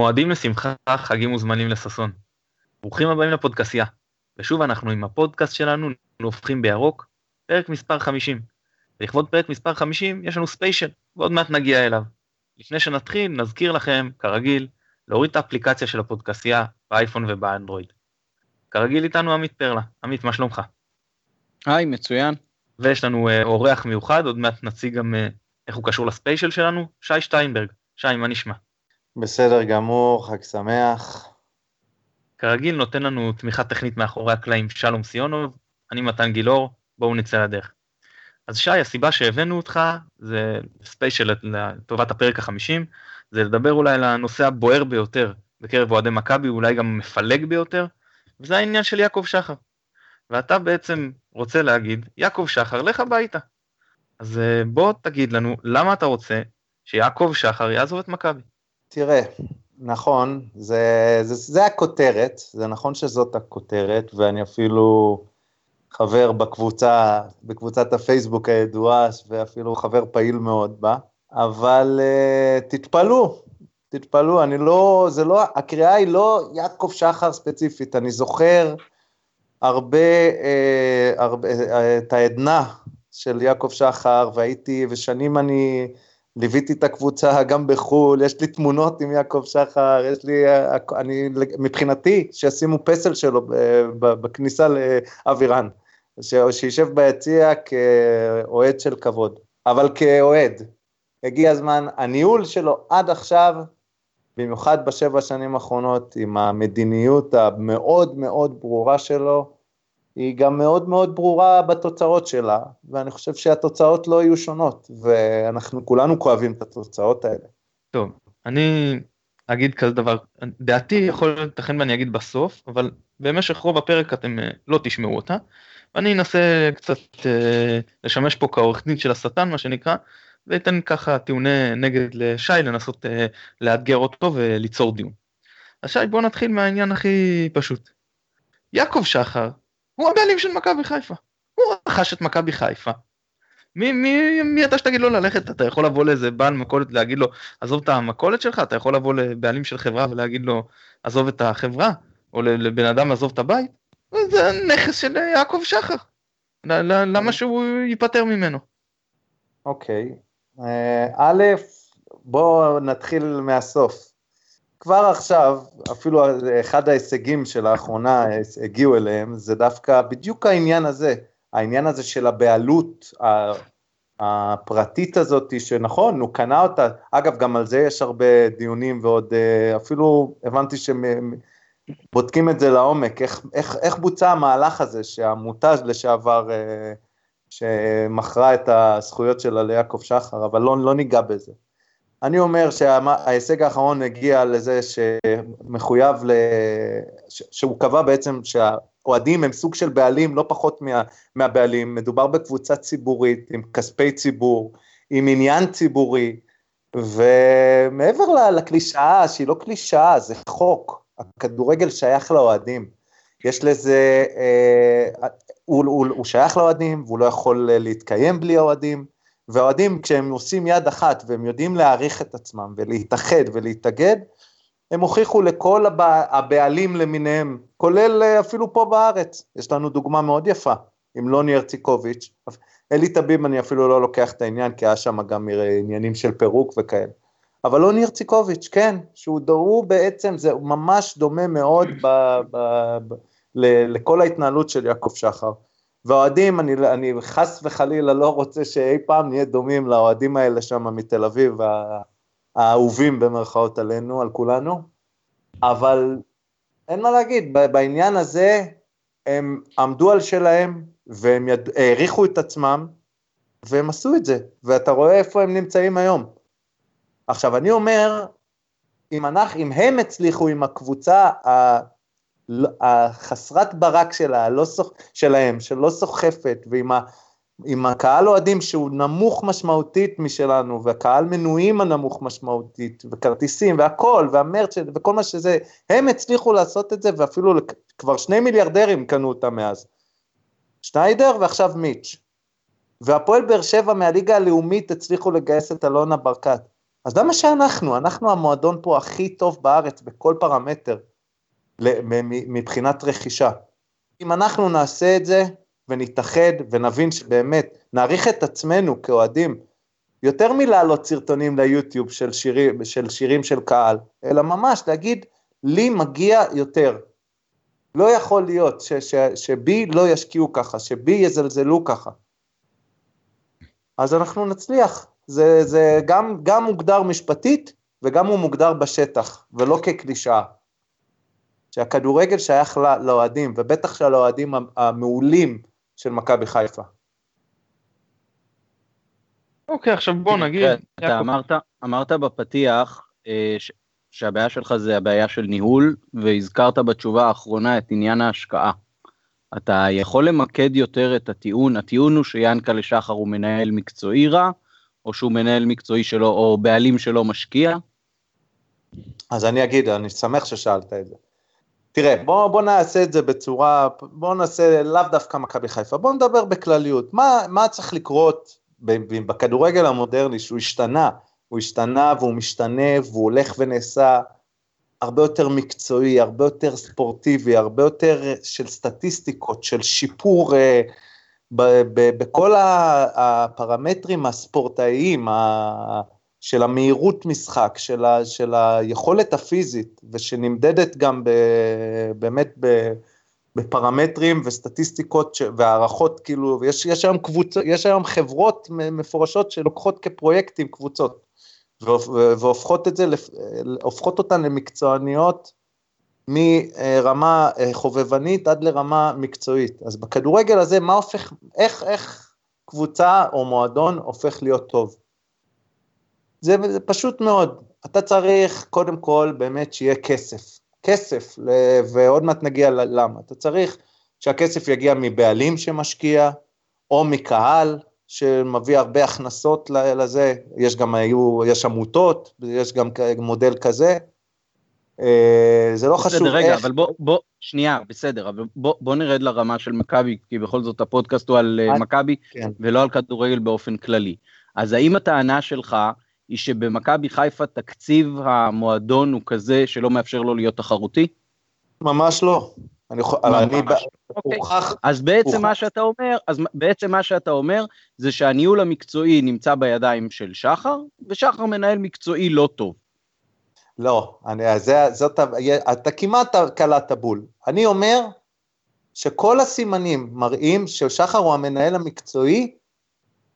מועדים לשמחה, חגים וזמנים לששון. ברוכים הבאים לפודקאסייה. ושוב אנחנו עם הפודקאסט שלנו, נופחים בירוק, פרק מספר 50. לכבוד פרק מספר 50 יש לנו ספיישל, ועוד מעט נגיע אליו. לפני שנתחיל, נזכיר לכם, כרגיל, להוריד את האפליקציה של הפודקאסייה באייפון ובאנדרואיד. כרגיל איתנו עמית פרלה. עמית, מה שלומך? היי, מצוין. ויש לנו uh, אורח מיוחד, עוד מעט נציג גם uh, איך הוא קשור לספיישל שלנו, שי שטיינברג. שי, מה נשמע? בסדר גמור, חג שמח. כרגיל נותן לנו תמיכה טכנית מאחורי הקלעים שלום סיונוב, אני מתן גילאור, בואו נצא לדרך. אז שי, הסיבה שהבאנו אותך זה ספיישל לטובת הפרק החמישים, זה לדבר אולי על הנושא הבוער ביותר בקרב אוהדי מכבי, אולי גם מפלג ביותר, וזה העניין של יעקב שחר. ואתה בעצם רוצה להגיד, יעקב שחר, לך הביתה. אז אה, בוא תגיד לנו, למה אתה רוצה שיעקב שחר יעזוב את מכבי? תראה, נכון, זה, זה, זה הכותרת, זה נכון שזאת הכותרת, ואני אפילו חבר בקבוצה, בקבוצת הפייסבוק הידועה, ואפילו חבר פעיל מאוד בה, אבל uh, תתפלאו, תתפלאו, אני לא, זה לא, הקריאה היא לא יעקב שחר ספציפית, אני זוכר הרבה, אה, הרבה אה, את העדנה של יעקב שחר, והייתי, ושנים אני ליוויתי את הקבוצה גם בחו"ל, יש לי תמונות עם יעקב שחר, יש לי, אני, מבחינתי, שישימו פסל שלו בכניסה לאבירן, שישב ביציע כאוהד של כבוד, אבל כאוהד. הגיע הזמן, הניהול שלו עד עכשיו, במיוחד בשבע שנים האחרונות, עם המדיניות המאוד מאוד ברורה שלו, היא גם מאוד מאוד ברורה בתוצאות שלה, ואני חושב שהתוצאות לא יהיו שונות, ואנחנו כולנו כואבים את התוצאות האלה. טוב, אני אגיד כזה דבר, דעתי יכול להיות ייתכן ואני אגיד בסוף, אבל במשך רוב הפרק אתם אה, לא תשמעו אותה, ואני אנסה קצת אה, לשמש פה כעורך דין של השטן, מה שנקרא, ואתן ככה טיעוני נגד לשי לנסות אה, לאתגר אותו וליצור דיון. אז שי בוא נתחיל מהעניין הכי פשוט. יעקב שחר הוא הבעלים של מכבי חיפה. הוא רכש את מכבי חיפה. מי, מי, מי אתה שתגיד לו ללכת? אתה יכול לבוא לאיזה בעל מכולת להגיד לו, עזוב את המכולת שלך? אתה יכול לבוא לבעלים של חברה ולהגיד לו, עזוב את החברה? או לבן אדם עזוב את הבית? זה נכס של יעקב שחר. למה שהוא ייפטר ממנו? אוקיי. אה, א', בואו נתחיל מהסוף. כבר עכשיו, אפילו אחד ההישגים שלאחרונה הגיעו אליהם, זה דווקא בדיוק העניין הזה, העניין הזה של הבעלות הפרטית הזאת, שנכון, הוא קנה אותה, אגב, גם על זה יש הרבה דיונים ועוד אה, אפילו הבנתי שהם בודקים את זה לעומק, איך, איך, איך בוצע המהלך הזה שהעמותה לשעבר אה, שמכרה את הזכויות שלה ליעקב שחר, אבל לא, לא ניגע בזה. אני אומר שההישג האחרון הגיע לזה שמחויב, ל... שהוא קבע בעצם שהאוהדים הם סוג של בעלים, לא פחות מה... מהבעלים, מדובר בקבוצה ציבורית עם כספי ציבור, עם עניין ציבורי, ומעבר לקלישאה, שהיא לא קלישאה, זה חוק, הכדורגל שייך לאוהדים. יש לזה, אה, הוא, הוא, הוא שייך לאוהדים, והוא לא יכול להתקיים בלי האוהדים. והאוהדים כשהם עושים יד אחת והם יודעים להעריך את עצמם ולהתאחד ולהתאגד, הם הוכיחו לכל הבע... הבעלים למיניהם, כולל אה, אפילו פה בארץ, יש לנו דוגמה מאוד יפה עם לוני ארציקוביץ', אלי טביב אני אפילו לא לוקח את העניין, כי היה שם גם עניינים של פירוק וכאלה. אבל לוני ארציקוביץ', כן, שהוא דור בעצם, זה ממש דומה מאוד ב, ב, ב, ל, לכל ההתנהלות של יעקב שחר. והאוהדים, אני, אני חס וחלילה לא רוצה שאי פעם נהיה דומים לאוהדים האלה שם מתל אביב, האהובים במרכאות עלינו, על כולנו, אבל אין מה להגיד, בעניין הזה הם עמדו על שלהם, והם יד... העריכו את עצמם, והם עשו את זה, ואתה רואה איפה הם נמצאים היום. עכשיו, אני אומר, אם, אנחנו, אם הם הצליחו עם הקבוצה החסרת ברק שלה, לא סוח, שלהם, שלא סוחפת, ועם ה, עם הקהל אוהדים שהוא נמוך משמעותית משלנו, והקהל מנויים הנמוך משמעותית, וכרטיסים, והכל, והמרצ' וכל מה שזה, הם הצליחו לעשות את זה, ואפילו כבר שני מיליארדרים קנו אותם מאז. שניידר ועכשיו מיץ'. והפועל באר שבע מהליגה הלאומית הצליחו לגייס את אלונה ברקת. אז למה שאנחנו, אנחנו המועדון פה הכי טוב בארץ בכל פרמטר מבחינת רכישה. אם אנחנו נעשה את זה ונתאחד ונבין שבאמת נעריך את עצמנו כאוהדים, יותר מלהעלות סרטונים ליוטיוב של שירים, של שירים של קהל, אלא ממש להגיד, לי מגיע יותר. לא יכול להיות ש, ש, שבי לא ישקיעו ככה, שבי יזלזלו ככה. אז אנחנו נצליח. זה, זה גם, גם מוגדר משפטית וגם הוא מוגדר בשטח, ולא כקלישאה. שהכדורגל שייך לאוהדים, ובטח של האוהדים המעולים של מכבי חיפה. אוקיי, עכשיו בוא נגיד... אתה אמרת, אמרת בפתיח אה, שהבעיה שלך זה הבעיה של ניהול, והזכרת בתשובה האחרונה את עניין ההשקעה. אתה יכול למקד יותר את הטיעון, הטיעון הוא שיאנקלה שחר הוא מנהל מקצועי רע, או שהוא מנהל מקצועי שלו, או בעלים שלו משקיע? אז אני אגיד, אני שמח ששאלת את זה. תראה, בוא, בוא נעשה את זה בצורה, בוא נעשה לאו דווקא מכבי חיפה, בוא נדבר בכלליות. מה, מה צריך לקרות בכדורגל המודרני שהוא השתנה? הוא השתנה והוא משתנה והוא הולך ונעשה הרבה יותר מקצועי, הרבה יותר ספורטיבי, הרבה יותר של סטטיסטיקות, של שיפור אה, בכל הפרמטרים הספורטאיים, של המהירות משחק, של, ה, של היכולת הפיזית, ושנמדדת גם ב, באמת ב, בפרמטרים וסטטיסטיקות ש, והערכות, כאילו, ויש יש היום קבוצות, יש היום חברות מפורשות שלוקחות כפרויקטים קבוצות, והופכות את זה, הופכות אותן למקצועניות מרמה אה, חובבנית עד לרמה מקצועית. אז בכדורגל הזה, מה הופך, איך, איך קבוצה או מועדון הופך להיות טוב? זה, זה פשוט מאוד, אתה צריך קודם כל באמת שיהיה כסף, כסף, ועוד מעט נגיע ללמה, אתה צריך שהכסף יגיע מבעלים שמשקיע, או מקהל שמביא הרבה הכנסות לזה, יש גם היו, יש עמותות, יש גם מודל כזה, אה, זה לא בסדר, חשוב רגע, איך... אבל בוא, בוא, שנייה, בסדר, אבל בוא, בוא נרד לרמה של מכבי, כי בכל זאת הפודקאסט הוא על אה, מכבי, כן. ולא על כדורגל באופן כללי. אז האם הטענה שלך היא שבמכבי חיפה תקציב המועדון הוא כזה שלא מאפשר לו להיות תחרותי? ממש לא. אני יכול, ממש. אני אוקיי. הוכח. אז בעצם הוכח. מה שאתה אומר, אז בעצם מה שאתה אומר זה שהניהול המקצועי נמצא בידיים של שחר, ושחר מנהל מקצועי לא טוב. לא, אני, זה, זאת, אתה כמעט קלעת בול. אני אומר שכל הסימנים מראים ששחר הוא המנהל המקצועי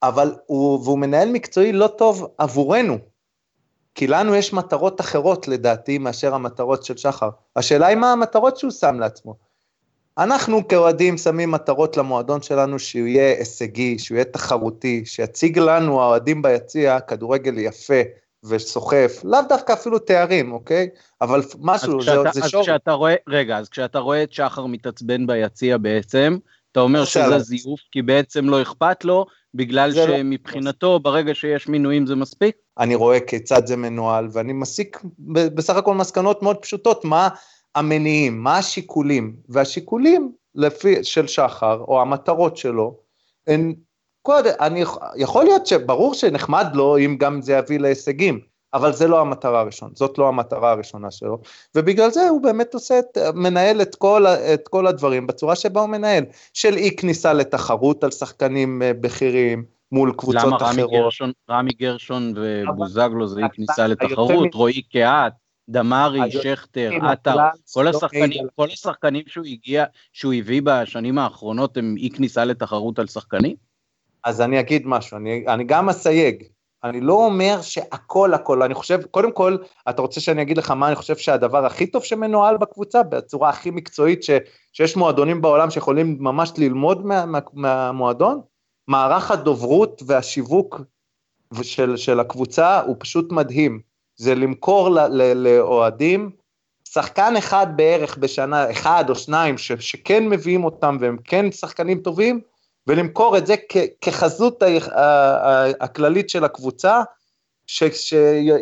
אבל הוא, והוא מנהל מקצועי לא טוב עבורנו, כי לנו יש מטרות אחרות לדעתי מאשר המטרות של שחר. השאלה היא מה המטרות שהוא שם לעצמו. אנחנו כאוהדים שמים מטרות למועדון שלנו שהוא יהיה הישגי, שהוא יהיה תחרותי, שיציג לנו האוהדים ביציע כדורגל יפה וסוחף, לאו דווקא אפילו תארים, אוקיי? אבל משהו, זה, זה שור. אז כשאתה רואה, רגע, אז כשאתה רואה את שחר מתעצבן ביציע בעצם, אתה אומר שזה זיוף כי בעצם לא אכפת לו, בגלל לא- שמבחינתו לא... ברגע שיש מינויים זה מספיק? אני רואה כיצד זה מנוהל ואני מסיק בסך הכל מסקנות מאוד פשוטות, מה המניעים, מה השיקולים, והשיקולים לפי, של שחר, או המטרות שלו, הן, קודם, אני, יכול להיות שברור שנחמד לו אם גם זה יביא להישגים, אבל זה לא המטרה הראשונה, זאת לא המטרה הראשונה שלו, ובגלל זה הוא באמת עושה, את, מנהל את כל, את כל הדברים בצורה שבה הוא מנהל, של אי כניסה לתחרות על שחקנים אה, בכירים מול קבוצות למה אחרות. למה גרשון, רמי גרשון ובוזגלו זה אי כניסה לתחרות, רועי קהת, דמארי, שכטר, עטר, כל השחקנים, כל השחקנים שהוא הגיע, שהוא הביא בשנים האחרונות הם אי כניסה לתחרות על שחקנים? אז אני אגיד משהו, אני, אני גם אסייג, אני לא אומר שהכל הכל, אני חושב, קודם כל, אתה רוצה שאני אגיד לך מה אני חושב שהדבר הכי טוב שמנוהל בקבוצה, בצורה הכי מקצועית, ש, שיש מועדונים בעולם שיכולים ממש ללמוד מה, מה, מהמועדון? מערך הדוברות והשיווק של, של הקבוצה הוא פשוט מדהים. זה למכור לאוהדים שחקן אחד בערך בשנה, אחד או שניים, ש, שכן מביאים אותם והם כן שחקנים טובים, ולמכור את זה כחזות הכללית של הקבוצה, ש, ש,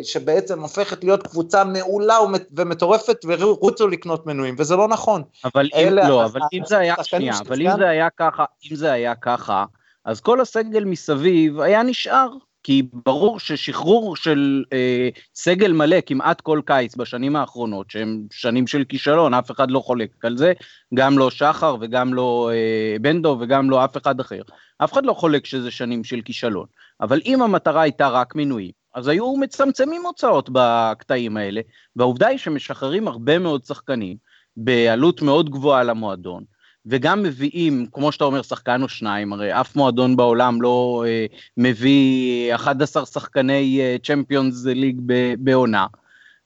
שבעצם הופכת להיות קבוצה מעולה ומטורפת ורוצו לקנות מנויים, וזה לא נכון. אבל אם, לא, אבל אם זה היה, שנייה, אבל אם זה היה ככה, אם זה היה ככה, אז כל הסגל מסביב היה נשאר. כי ברור ששחרור של אה, סגל מלא כמעט כל קיץ בשנים האחרונות, שהם שנים של כישלון, אף אחד לא חולק על זה, גם לא שחר וגם לא אה, בנדו וגם לא אף אחד אחר. אף אחד לא חולק שזה שנים של כישלון. אבל אם המטרה הייתה רק מינויים, אז היו מצמצמים הוצאות בקטעים האלה, והעובדה היא שמשחררים הרבה מאוד שחקנים בעלות מאוד גבוהה למועדון, וגם מביאים, כמו שאתה אומר, שחקן או שניים, הרי אף מועדון בעולם לא אה, מביא 11 שחקני צ'מפיונס אה, ליג בעונה,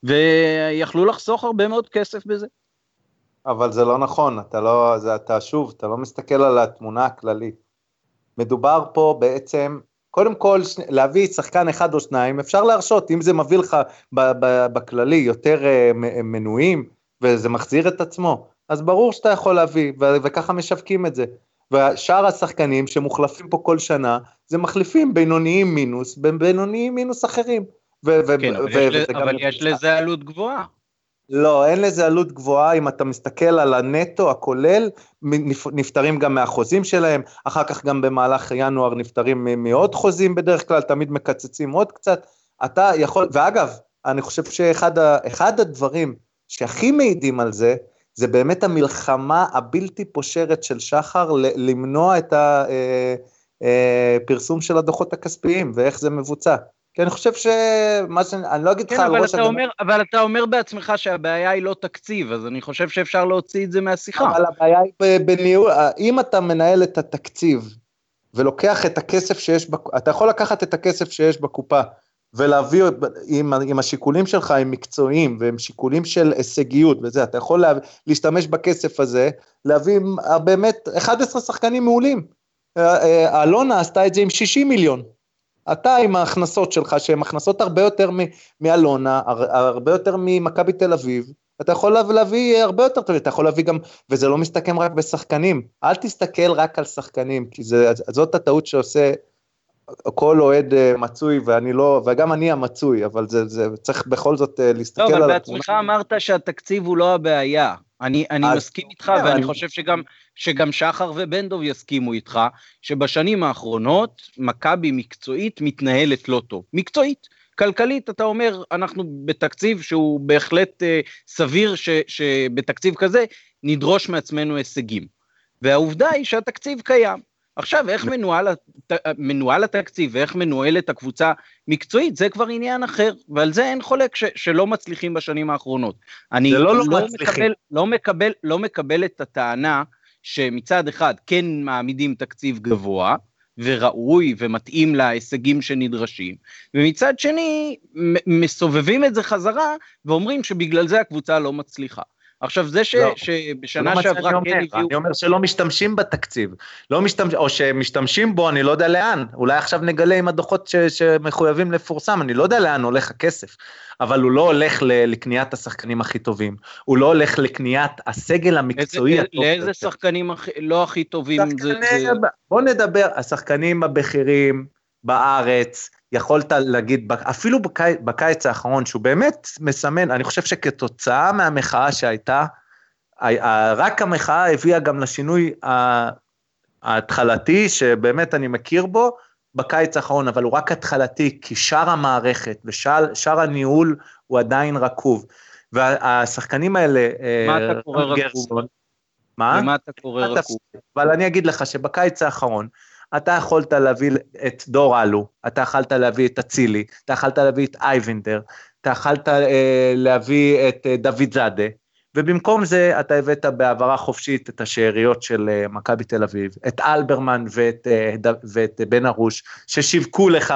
ויכלו לחסוך הרבה מאוד כסף בזה. אבל זה לא נכון, אתה לא, זה, אתה שוב, אתה לא מסתכל על התמונה הכללית. מדובר פה בעצם, קודם כל, שני, להביא שחקן אחד או שניים, אפשר להרשות, אם זה מביא לך בכללי יותר אה, מנויים, וזה מחזיר את עצמו. אז ברור שאתה יכול להביא, ו- וככה משווקים את זה. ושאר השחקנים שמוחלפים פה כל שנה, זה מחליפים בינוניים מינוס, בינוניים מינוס אחרים. ו- כן, ו- אבל, ו- יש, אבל יש לזה עלות גבוהה. לא, אין לזה עלות גבוהה, אם אתה מסתכל על הנטו הכולל, נפטרים גם מהחוזים שלהם, אחר כך גם במהלך ינואר נפטרים מעוד חוזים בדרך כלל, תמיד מקצצים עוד קצת. אתה יכול, ואגב, אני חושב שאחד הדברים שהכי מעידים על זה, זה באמת המלחמה הבלתי פושרת של שחר למנוע את הפרסום אה, אה, של הדוחות הכספיים ואיך זה מבוצע. כי אני חושב שמה ש... אני לא אגיד לך כן, על ראש. אומר, אבל אתה אומר בעצמך שהבעיה היא לא תקציב, אז אני חושב שאפשר להוציא את זה מהשיחה. אבל הבעיה היא בניהול, אם אתה מנהל את התקציב ולוקח את הכסף שיש, בק... אתה יכול לקחת את הכסף שיש בקופה ולהביא, עם, עם השיקולים שלך הם מקצועיים והם שיקולים של הישגיות וזה, אתה יכול לה, להשתמש בכסף הזה, להביא באמת 11 שחקנים מעולים. אה, אה, אלונה עשתה את זה עם 60 מיליון. אתה עם ההכנסות שלך, שהן הכנסות הרבה יותר מאלונה, הרבה יותר ממכבי תל אביב, אתה יכול להביא הרבה יותר טוב, אתה יכול להביא גם, וזה לא מסתכם רק בשחקנים, אל תסתכל רק על שחקנים, כי זה, זאת הטעות שעושה כל אוהד אה, מצוי, ואני לא, וגם אני המצוי, אבל זה, זה צריך בכל זאת אה, להסתכל על התמונה. לא, אבל בעצמך אמרת שהתקציב הוא לא הבעיה. אני, אני אז, מסכים איתך, yeah, ואני אני... חושב שגם, שגם שחר ובנדוב יסכימו איתך, שבשנים האחרונות, מכבי מקצועית מתנהלת לא טוב. מקצועית. כלכלית, אתה אומר, אנחנו בתקציב שהוא בהחלט אה, סביר ש, שבתקציב כזה נדרוש מעצמנו הישגים. והעובדה היא שהתקציב קיים. עכשיו, איך מנוהל, מנוהל התקציב ואיך מנוהלת הקבוצה מקצועית, זה כבר עניין אחר, ועל זה אין חולק ש, שלא מצליחים בשנים האחרונות. אני לא, לא, לא, מקבל, לא, מקבל, לא מקבל את הטענה שמצד אחד כן מעמידים תקציב גבוה, וראוי ומתאים להישגים שנדרשים, ומצד שני מסובבים את זה חזרה ואומרים שבגלל זה הקבוצה לא מצליחה. עכשיו זה ש, לא, שבשנה לא שעברה כן הביאו... אני אומר שלא משתמשים בתקציב, לא משתמש, או שמשתמשים בו, אני לא יודע לאן, אולי עכשיו נגלה עם הדוחות ש, שמחויבים לפורסם, אני לא יודע לאן הולך הכסף, אבל הוא לא הולך ל, לקניית השחקנים הכי טובים, הוא לא הולך לקניית הסגל המקצועי איזה, הטוב. לאיזה שחקנים הכי, לא הכי טובים זה, זה... בוא נדבר, השחקנים הבכירים בארץ, יכולת להגיד, אפילו בקי, בקיץ האחרון, שהוא באמת מסמן, אני חושב שכתוצאה מהמחאה שהייתה, רק המחאה הביאה גם לשינוי ההתחלתי, שבאמת אני מכיר בו, בקיץ האחרון, אבל הוא רק התחלתי, כי שאר המערכת ושאר הניהול הוא עדיין רקוב. והשחקנים האלה... מה אתה קורא רקוב? מה? למה אתה קורא רקוב? אבל אני אגיד לך שבקיץ האחרון, אתה יכולת להביא את דור אלו, אתה יכולת להביא את אצילי, אתה יכולת להביא את אייבנדר, אתה יכולת אה, להביא את אה, דוד זאדה, ובמקום זה אתה הבאת בהעברה חופשית את השאריות של אה, מכבי תל אביב, את אלברמן ואת, אה, ד, ואת בן ארוש, ששיווקו לך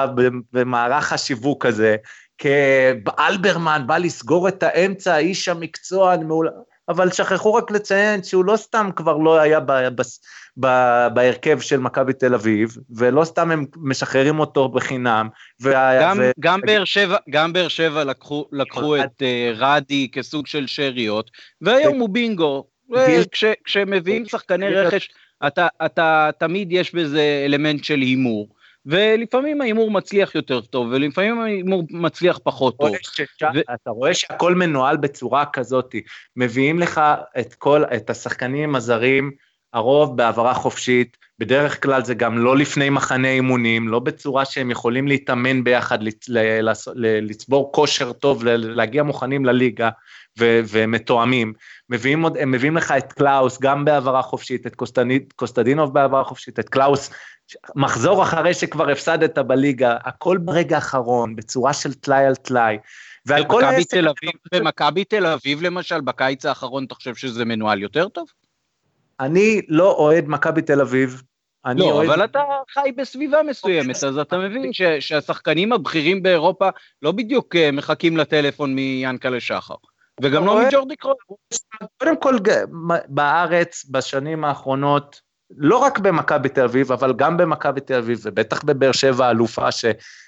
במערך השיווק הזה, כאלברמן בא לסגור את האמצע, איש המקצוע, מעול... אבל שכחו רק לציין שהוא לא סתם כבר לא היה ב, ב, ב, בהרכב של מכבי תל אביב, ולא סתם הם משחררים אותו בחינם. גם, ו... גם באר שבע, גם באר שבע לקחו, לקחו את uh, רדי כסוג של שאריות, והיום הוא בינגו. כש, כשמביאים שחקני רכש, אתה, אתה, תמיד יש בזה אלמנט של הימור. ולפעמים ההימור מצליח יותר טוב, ולפעמים ההימור מצליח פחות טוב. ו... אתה רואה שהכל מנוהל בצורה כזאת, מביאים לך את כל, את השחקנים הזרים הרוב בהעברה חופשית, בדרך כלל זה גם לא לפני מחנה אימונים, לא בצורה שהם יכולים להתאמן ביחד, לצבור כושר טוב, להגיע מוכנים לליגה ומתואמים. מביאים, הם מביאים לך את קלאוס גם בהעברה חופשית, את קוסטדינוב בהעברה חופשית, את קלאוס מחזור אחרי שכבר הפסדת בליגה, הכל ברגע האחרון, בצורה של טלאי על טלאי. ועל כל העסק... במכבי תל אביב למשל, בקיץ האחרון אתה חושב שזה מנוהל יותר טוב? אני לא אוהד מכבי תל אביב. לא, אוהד... אבל אתה חי בסביבה מסוימת, אז אתה מבין ש, שהשחקנים הבכירים באירופה לא בדיוק אה, מחכים לטלפון מיאנקלה שחר. וגם לא מג'ורדי קרול. קודם כל, בארץ, בשנים האחרונות, לא רק במכבי תל אביב, אבל גם במכבי תל אביב, ובטח בבאר שבע האלופה, ש,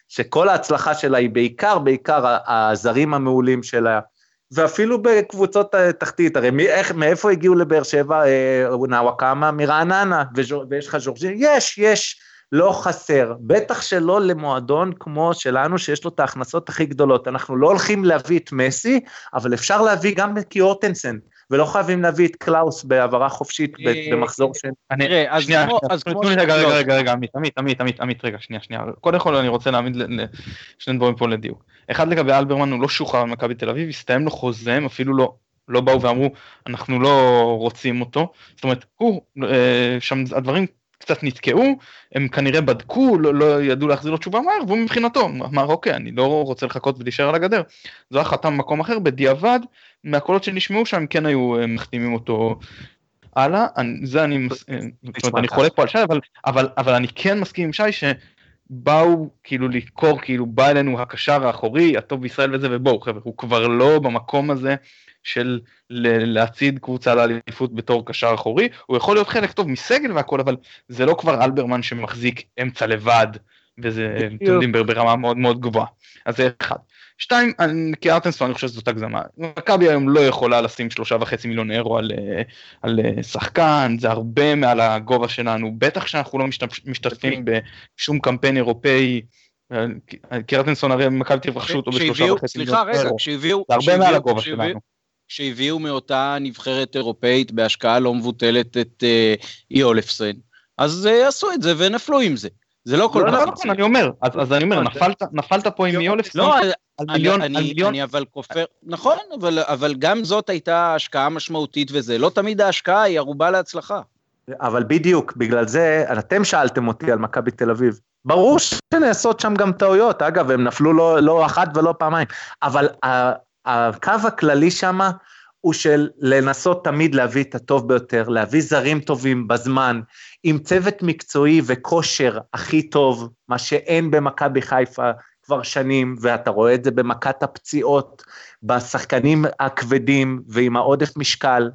שכל ההצלחה שלה היא בעיקר, בעיקר הזרים המעולים שלה, ואפילו בקבוצות התחתית, הרי מי, איך, מאיפה הגיעו לבאר שבע, אה, נוואקמה? מרעננה, ויש לך ז'ורג'ין, יש, יש, לא חסר, בטח שלא למועדון כמו שלנו, שיש לו את ההכנסות הכי גדולות. אנחנו לא הולכים להביא את מסי, אבל אפשר להביא גם את קיורטנסן. ולא חייבים להביא את קלאוס בהעברה חופשית אה, במחזור של... נראה, אז כמו... אז כמו... רגע, רגע, רגע, רגע, עמית, עמית, עמית, עמית, רגע, שנייה, שנייה. קודם כל אני רוצה להעמיד שני דברים פה לדיוק. אחד לגבי אלברמן, הוא לא שוחרר ממכבי תל אביב, הסתיים לו חוזה, הם אפילו לא... לא באו ואמרו אנחנו לא רוצים אותו, זאת אומרת הוא אה, שם הדברים קצת נתקעו, הם כנראה בדקו, לא, לא ידעו להחזיר לו תשובה מהר, והוא מבחינתו אמר אוקיי, אני לא רוצה לחכות ולהישאר על הגדר. זו החלטה במקום אחר, בדיעבד, מהקולות שנשמעו שם כן היו אה, מחתימים אותו הלאה, זה אני, זאת אומרת, אני חולק פה על שי, אבל, אבל, אבל אני כן מסכים עם שי שבאו כאילו לקור, כאילו בא אלינו הקשר האחורי, הטוב בישראל וזה, ובואו חבר'ה, הוא כבר לא במקום הזה של להצעיד קבוצה לאליפות בתור קשר אחורי, הוא יכול להיות חלק טוב מסגל והכל, אבל זה לא כבר אלברמן שמחזיק אמצע לבד, וזה, אתם יודעים, ברמה מאוד מאוד גבוהה. אז זה אחד. שתיים, כארטנסון אני חושב שזאת הגזמה. מכבי היום לא יכולה לשים שלושה וחצי מיליון אירו על, על שחקן, זה הרבה מעל הגובה שלנו, בטח שאנחנו לא משתתפים בשום קמפיין אירופאי. קרטנסון הרי מכבי תברכשו אותו בשלושה וחצי מיליון אירו. זה הרבה מעל הגובה שלנו. שהביאו מאותה נבחרת אירופאית בהשקעה לא מבוטלת את אה, איולפסן, אז אה, עשו את זה ונפלו עם זה. זה לא כל לא, כך... לא נכון, אני אומר, אז אני אומר, נפלת פה עם איולפסן לא, על מיליון, על מיליון. אני אבל כופר, נכון, אבל גם זאת הייתה השקעה משמעותית וזה, לא תמיד ההשקעה היא ערובה להצלחה. אבל בדיוק, בגלל זה, אתם שאלתם אותי על מכבי תל אביב. ברור שנעשות שם גם טעויות, אגב, הם נפלו לא, לא אחת ולא פעמיים, אבל הקו הכללי שם הוא של לנסות תמיד להביא את הטוב ביותר, להביא זרים טובים בזמן, עם צוות מקצועי וכושר הכי טוב, מה שאין במכבי חיפה כבר שנים, ואתה רואה את זה במכת הפציעות, בשחקנים הכבדים ועם העודף משקל.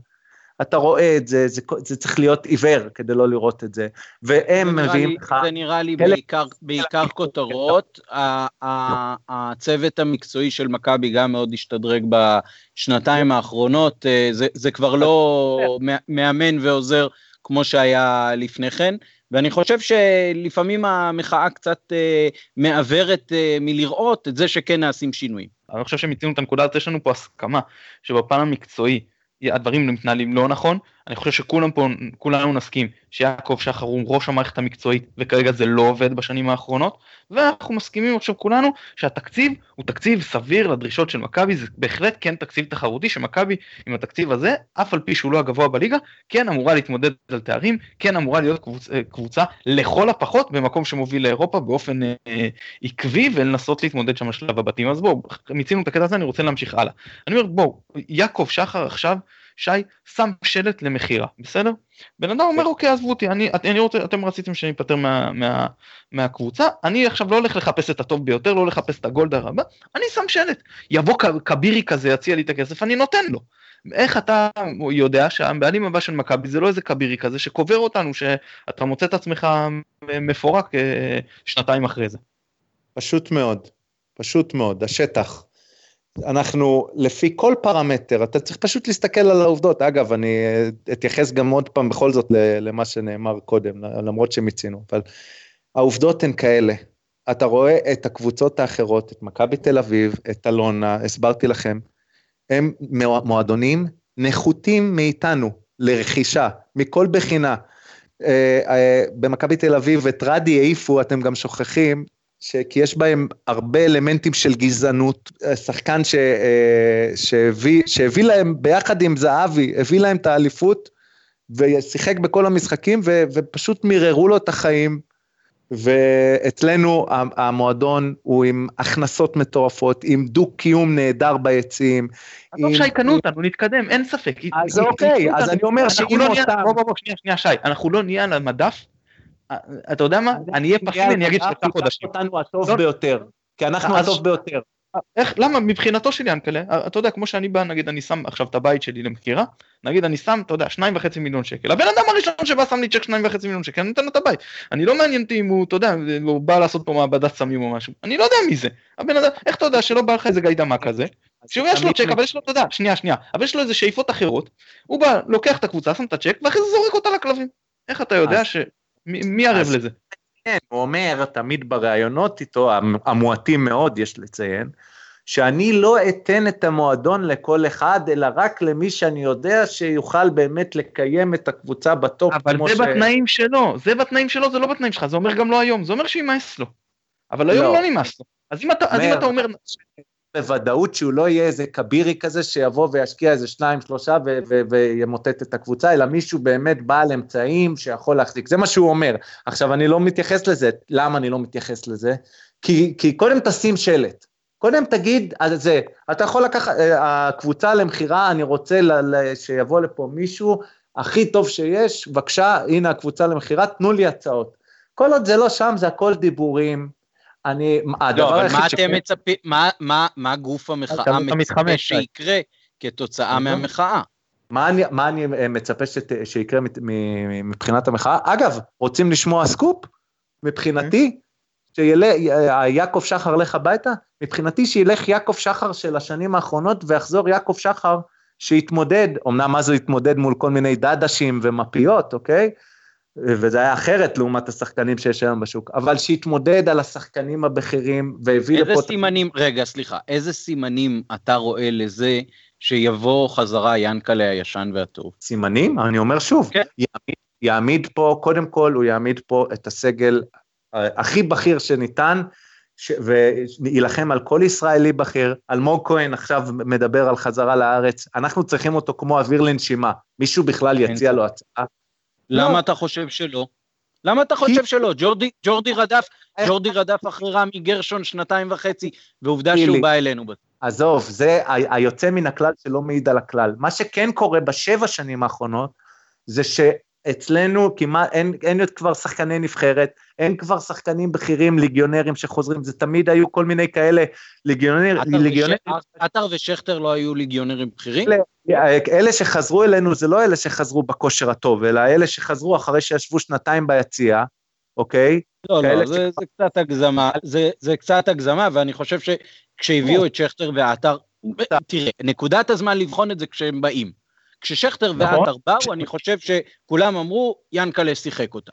אתה רואה את זה, זה, זה צריך להיות עיוור כדי לא לראות את זה. והם מביאים לך... זה נראה לי בעיקר, בעיקר כותרות. הצוות המקצועי של מכבי גם מאוד השתדרג בשנתיים האחרונות. אה, זה, זה כבר לא מאמן ועוזר כמו שהיה לפני כן. ואני חושב שלפעמים המחאה קצת אה, מעוורת אה, מלראות את זה שכן נעשים שינויים. אני חושב שמיצינו את הנקודה הזאת, יש לנו פה הסכמה שבפן המקצועי הדברים מתנהלים לא נכון, אני חושב שכולם פה, כולנו נסכים שיעקב שחר הוא ראש המערכת המקצועית וכרגע זה לא עובד בשנים האחרונות, ואנחנו מסכימים עכשיו כולנו שהתקציב הוא תקציב סביר לדרישות של מכבי, זה בהחלט כן תקציב תחרותי שמכבי עם התקציב הזה, אף על פי שהוא לא הגבוה בליגה, כן אמורה להתמודד על תארים, כן אמורה להיות קבוצ, אה, קבוצה לכל הפחות במקום שמוביל לאירופה באופן אה, עקבי ולנסות להתמודד שם בשלב הבתים, אז בואו, מיצינו את הקטע הזה, אני רוצה להמשיך הלאה. אני אומר בואו, יעקב שחר עכשיו שי שם שלט למכירה, בסדר? בן אדם אומר אוקיי עזבו אותי, אני, אני רוצה, אתם רציתם שאני אפטר מה, מה, מהקבוצה, אני עכשיו לא הולך לחפש את הטוב ביותר, לא לחפש את הגולדה הרבה, אני שם שלט, יבוא כבירי כזה יציע לי את הכסף, אני נותן לו. איך אתה יודע שהבעלים הבא של מכבי זה לא איזה כבירי כזה שקובר אותנו, שאתה מוצא את עצמך מפורק אה, שנתיים אחרי זה. פשוט מאוד, פשוט מאוד, השטח. אנחנו לפי כל פרמטר, אתה צריך פשוט להסתכל על העובדות. אגב, אני אתייחס גם עוד פעם בכל זאת למה שנאמר קודם, למרות שמיצינו, אבל העובדות הן כאלה. אתה רואה את הקבוצות האחרות, את מכבי תל אביב, את אלונה, הסברתי לכם, הם מועדונים נחותים מאיתנו לרכישה, מכל בחינה. אה, אה, במכבי תל אביב את רדי העיפו, אתם גם שוכחים, כי יש בהם הרבה אלמנטים של גזענות, שחקן ש, שהביא, שהביא להם ביחד עם זהבי, הביא להם את האליפות ושיחק בכל המשחקים ו, ופשוט מיררו לו את החיים ואצלנו המועדון הוא עם הכנסות מטורפות, עם דו-קיום נהדר ביציעים. עזוב שי, קנו אותנו, נתקדם, אין ספק. אז אוקיי, אז אני אומר שאם לא אותם... בוא, בוא, בוא, שנייה, שנייה, שי, אנחנו לא נהיה על המדף, אתה יודע מה? אני אהיה פסימי, אני אגיד שלושה חודשים. אותנו הטוב לא- ביותר, כי אנחנו הטוב ביותר. איך, למה? מבחינתו של ינקלה, אתה יודע, כמו שאני בא, נגיד, אני שם עכשיו את הבית שלי למכירה, נגיד, אני שם, אתה יודע, שניים וחצי מיליון שקל. הבן אדם הראשון שבא שם לי צ'ק שניים וחצי מיליון שקל, אני נותן לו את הבית. אני לא מעניין אותי אם הוא, אתה יודע, הוא בא לעשות פה מעבדת סמים או משהו. אני לא יודע מי זה. הבן אדם, איך אתה יודע שלא בא לך איזה גיידמה כזה? שהוא יש לו צ'ק, אבל יש לו, אתה יודע, שנייה, שנייה, אבל יש לו איזה שאיפות אחרות. הוא בא, לוקח את הקבוצה, שם את הצ'ק, ואחרי זה זורק אותה לכלבים. איך אתה יודע ש... מי ערב לזה? כן, הוא אומר תמיד בראיונות איתו, המועטים מאוד יש לציין, שאני לא אתן את המועדון לכל אחד, אלא רק למי שאני יודע שיוכל באמת לקיים את הקבוצה בטופ אבל זה ש... בתנאים שלו, זה בתנאים שלו, זה לא בתנאים שלך, זה אומר גם לא היום, זה אומר שימאס לו. אבל היום לא, לא נמאס לו. אז אם אתה, אומר, אז אם אתה אומר... בוודאות שהוא לא יהיה איזה כבירי כזה שיבוא וישקיע איזה שניים, שלושה ו- ו- וימוטט את הקבוצה, אלא מישהו באמת בעל אמצעים שיכול להחזיק, זה מה שהוא אומר. עכשיו, אני לא מתייחס לזה, למה אני לא מתייחס לזה? כי, כי קודם תשים שלט. קודם תגיד על זה, אתה יכול לקחת, אה, הקבוצה למכירה, אני רוצה ל, שיבוא לפה מישהו הכי טוב שיש, בבקשה, הנה הקבוצה למכירה, תנו לי הצעות. כל עוד זה לא שם, זה הכל דיבורים. אני, הדבר לא, אבל מה אתם מצפים, מה, מה, מה גוף המחאה מצפה שיקרה כתוצאה מהמחאה? מה אני, מה אני אה, מצפה שת, שיקרה מבחינת המחאה? אגב, רוצים לשמוע סקופ? מבחינתי, שיעקב שחר לך הביתה? מבחינתי שילך יעקב שחר של השנים האחרונות ויחזור יעקב שחר שיתמודד, אמנם אז הוא התמודד מול כל מיני דדשים ומפיות, אוקיי? וזה היה אחרת לעומת השחקנים שיש היום בשוק, אבל שיתמודד על השחקנים הבכירים והביא איזה לפה... איזה סימנים, רגע, סליחה, איזה סימנים אתה רואה לזה שיבוא חזרה ינקלה הישן והטוב? סימנים? אני אומר שוב, כן. יעמיד, יעמיד פה, קודם כל הוא יעמיד פה את הסגל הכי בכיר שניתן, ש... ויילחם על כל ישראלי בכיר. אלמוג כהן עכשיו מדבר על חזרה לארץ, אנחנו צריכים אותו כמו אוויר לנשימה. מישהו בכלל יציע לו הצעה? למה לא. אתה חושב שלא? למה אתה חושב שלא? ג'ורדי, ג'ורדי רדף, ג'ורדי רדף אחרי רמי גרשון שנתיים וחצי, ועובדה שהוא בא אלינו. עזוב, זה היוצא מן הכלל שלא מעיד על הכלל. מה שכן קורה בשבע שנים האחרונות, זה ש... אצלנו כמעט אין, אין כבר שחקני נבחרת, אין כבר שחקנים בכירים, ליגיונרים שחוזרים, זה תמיד היו כל מיני כאלה ליגיונרים. עטר ושכטר לא היו ליגיונרים בכירים? אלה, אלה שחזרו אלינו זה לא אלה שחזרו בכושר הטוב, אלא אלה שחזרו אחרי שישבו שנתיים ביציאה, אוקיי? לא, לא, זה, ש... זה קצת הגזמה, זה, זה קצת הגזמה, ואני חושב שכשהביאו את שכטר ועטר, תראה, נקודת הזמן לבחון את זה כשהם באים. כששכטר נכון. ועטר באו, אני חושב שכולם אמרו, ינקלה שיחק אותה.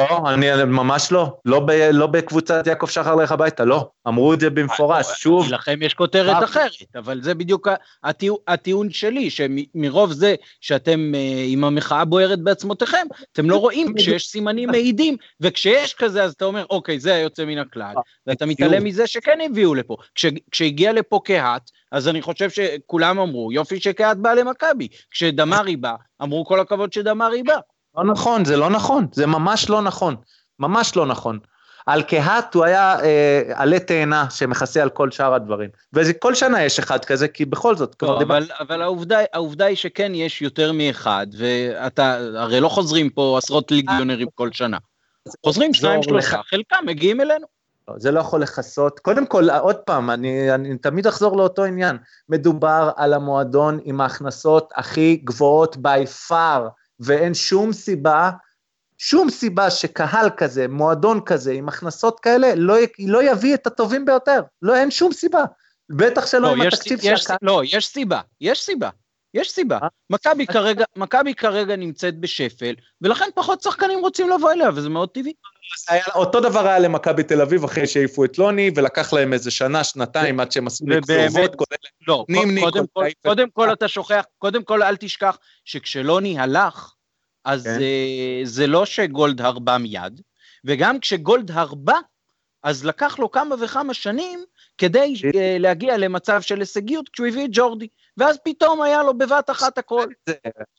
לא, אני ממש לא, לא, ב, לא בקבוצת יעקב שחר לך הביתה, לא, אמרו את זה במפורש, שוב. לכם יש כותרת אחרת, אבל זה בדיוק הטיעון, הטיעון שלי, שמרוב זה שאתם אה, עם המחאה בוערת בעצמותיכם, אתם לא רואים כשיש סימנים מעידים, וכשיש כזה אז אתה אומר, אוקיי, זה היוצא מן הכלל, ואתה מתעלם מזה שכן הביאו לפה. כש, כשהגיע לפה קהת, אז אני חושב שכולם אמרו, יופי שקהת בא למכבי. כשדמרי בא, אמרו כל הכבוד שדמרי בא. לא נכון, זה לא נכון, זה ממש לא נכון, ממש לא נכון. על קהת הוא היה אה, עלה תאנה שמכסה על כל שאר הדברים. וכל שנה יש אחד כזה, כי בכל זאת... לא, אבל, דבר... אבל העובדה, העובדה היא שכן יש יותר מאחד, ואתה, הרי לא חוזרים פה עשרות ליגיונרים כל שנה. חוזרים שניים, שלושה, חלקם מגיעים אלינו. לא, זה לא יכול לכסות. קודם כל, עוד פעם, אני, אני תמיד אחזור לאותו עניין. מדובר על המועדון עם ההכנסות הכי גבוהות by far, ואין שום סיבה, שום סיבה שקהל כזה, מועדון כזה, עם הכנסות כאלה, לא, לא יביא את הטובים ביותר. לא, אין שום סיבה. בטח שלא לא, עם התקציב שהקהל... לא, יש סיבה, יש סיבה. יש סיבה. אה? מכבי כרגע, מכבי כרגע נמצאת בשפל, ולכן פחות שחקנים רוצים לבוא אליה, וזה מאוד טבעי. אותו דבר היה למכבי תל אביב אחרי שהעיפו את לוני, ולקח להם איזה שנה, שנתיים עד שהם עשו מקצועות, כולל לא, קודם כל אתה שוכח, קודם כל אל תשכח שכשלוני הלך, אז כן. uh, זה לא שגולדהר בא מיד, וגם כשגולדהר בא, אז לקח לו כמה וכמה שנים כדי uh, להגיע למצב של הישגיות כשהוא הביא את ג'ורדי, ואז פתאום היה לו בבת אחת הכל.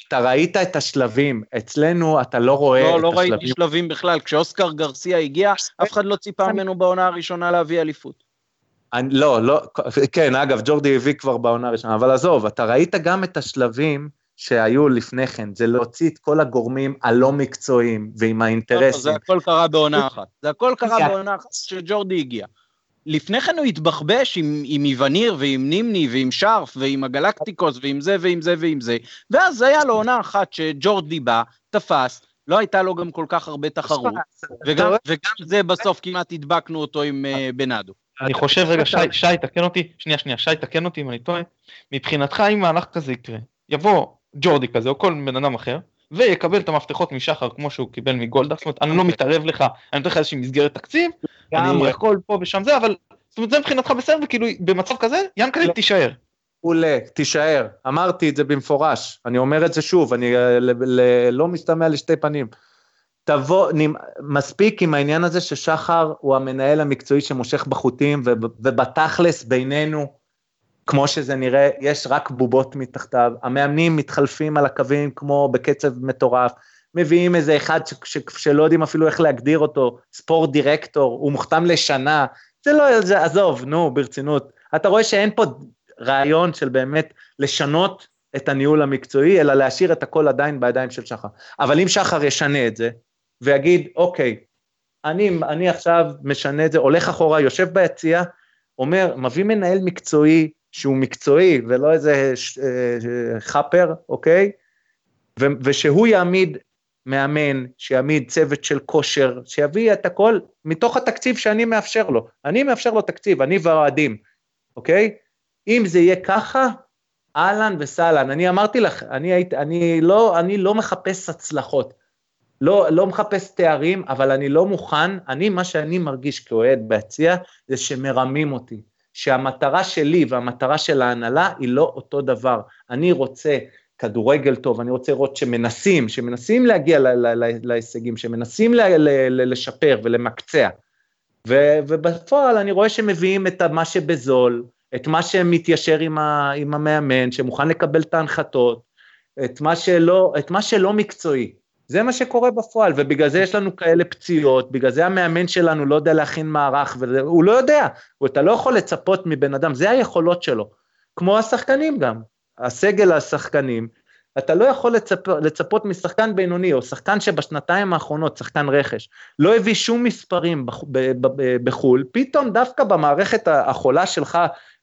אתה ראית את השלבים, אצלנו אתה לא רואה לא, את לא השלבים. לא, לא ראיתי שלבים בכלל, כשאוסקר גרסיה הגיע, אף אחד לא ציפה ממנו בעונה הראשונה להביא אליפות. אני, לא, לא, כן, אגב, ג'ורדי הביא כבר בעונה הראשונה, אבל עזוב, אתה ראית גם את השלבים שהיו לפני כן, זה להוציא את כל הגורמים הלא מקצועיים ועם האינטרסים. לא, זה הכל קרה בעונה אחת. זה הכל קרה בעונה אחת שג'ורדי הגיע. לפני כן הוא התבחבש עם, עם איווניר ועם נימני ועם שרף ועם הגלקטיקוס ועם זה ועם זה ועם זה, ואז היה לו עונה אחת שג'ורדי בא, תפס, לא הייתה לו גם כל כך הרבה תחרות, וגם, וגם זה בסוף כמעט הדבקנו אותו עם uh, בנאדו. אני חושב, רגע, שי, שי, תקן אותי, שנייה, שנייה, שי, תקן אותי אם אני טועה, מבחינתך אם מהלך כזה יקרה, יבוא ג'ורדי כזה או כל בן אדם אחר, ויקבל את המפתחות משחר כמו שהוא קיבל מגולדה, זאת אומרת, אני לא מתערב לך, אני נותן לך איזושהי מסגרת תקציב, אני יכול פה ושם זה, אבל, זאת אומרת, זה מבחינתך בסדר, וכאילו, במצב כזה, ינקלה תישאר. מעולה, תישאר, אמרתי את זה במפורש, אני אומר את זה שוב, אני לא משתמע לשתי פנים. תבוא, מספיק עם העניין הזה ששחר הוא המנהל המקצועי שמושך בחוטים, ובתכלס בינינו, כמו שזה נראה, יש רק בובות מתחתיו, המאמנים מתחלפים על הקווים כמו בקצב מטורף, מביאים איזה אחד ש, ש, שלא יודעים אפילו איך להגדיר אותו, ספורט דירקטור, הוא מוכתם לשנה, זה לא, זה, עזוב, נו, ברצינות. אתה רואה שאין פה רעיון של באמת לשנות את הניהול המקצועי, אלא להשאיר את הכל עדיין בידיים של שחר. אבל אם שחר ישנה את זה, ויגיד, אוקיי, אני, אני עכשיו משנה את זה, הולך אחורה, יושב ביציע, אומר, מביא מנהל מקצועי שהוא מקצועי ולא איזה אה, חאפר, אוקיי? ו, ושהוא יעמיד מאמן, שיעמיד צוות של כושר, שיביא את הכל מתוך התקציב שאני מאפשר לו. אני מאפשר לו תקציב, אני והאוהדים, אוקיי? אם זה יהיה ככה, אהלן וסהלן. אני אמרתי לך, אני, היית, אני, לא, אני לא מחפש הצלחות. לא, לא מחפש תארים, אבל אני לא מוכן, אני, מה שאני מרגיש כאוהד ביציע, זה שמרמים אותי. שהמטרה שלי והמטרה של ההנהלה היא לא אותו דבר. אני רוצה כדורגל טוב, אני רוצה לראות שמנסים, שמנסים להגיע להישגים, שמנסים לשפר ולמקצע. ובפועל אני רואה שמביאים את מה שבזול, את מה שמתיישר עם, ה, עם המאמן, שמוכן לקבל את ההנחתות, את מה שלא, את מה שלא מקצועי. זה מה שקורה בפועל, ובגלל זה יש לנו כאלה פציעות, בגלל זה המאמן שלנו לא יודע להכין מערך, והוא לא יודע, אתה לא יכול לצפות מבן אדם, זה היכולות שלו. כמו השחקנים גם, הסגל השחקנים, אתה לא יכול לצפ... לצפות משחקן בינוני, או שחקן שבשנתיים האחרונות, שחקן רכש, לא הביא שום מספרים בח... ב... ב... בחו"ל, פתאום דווקא במערכת החולה שלך,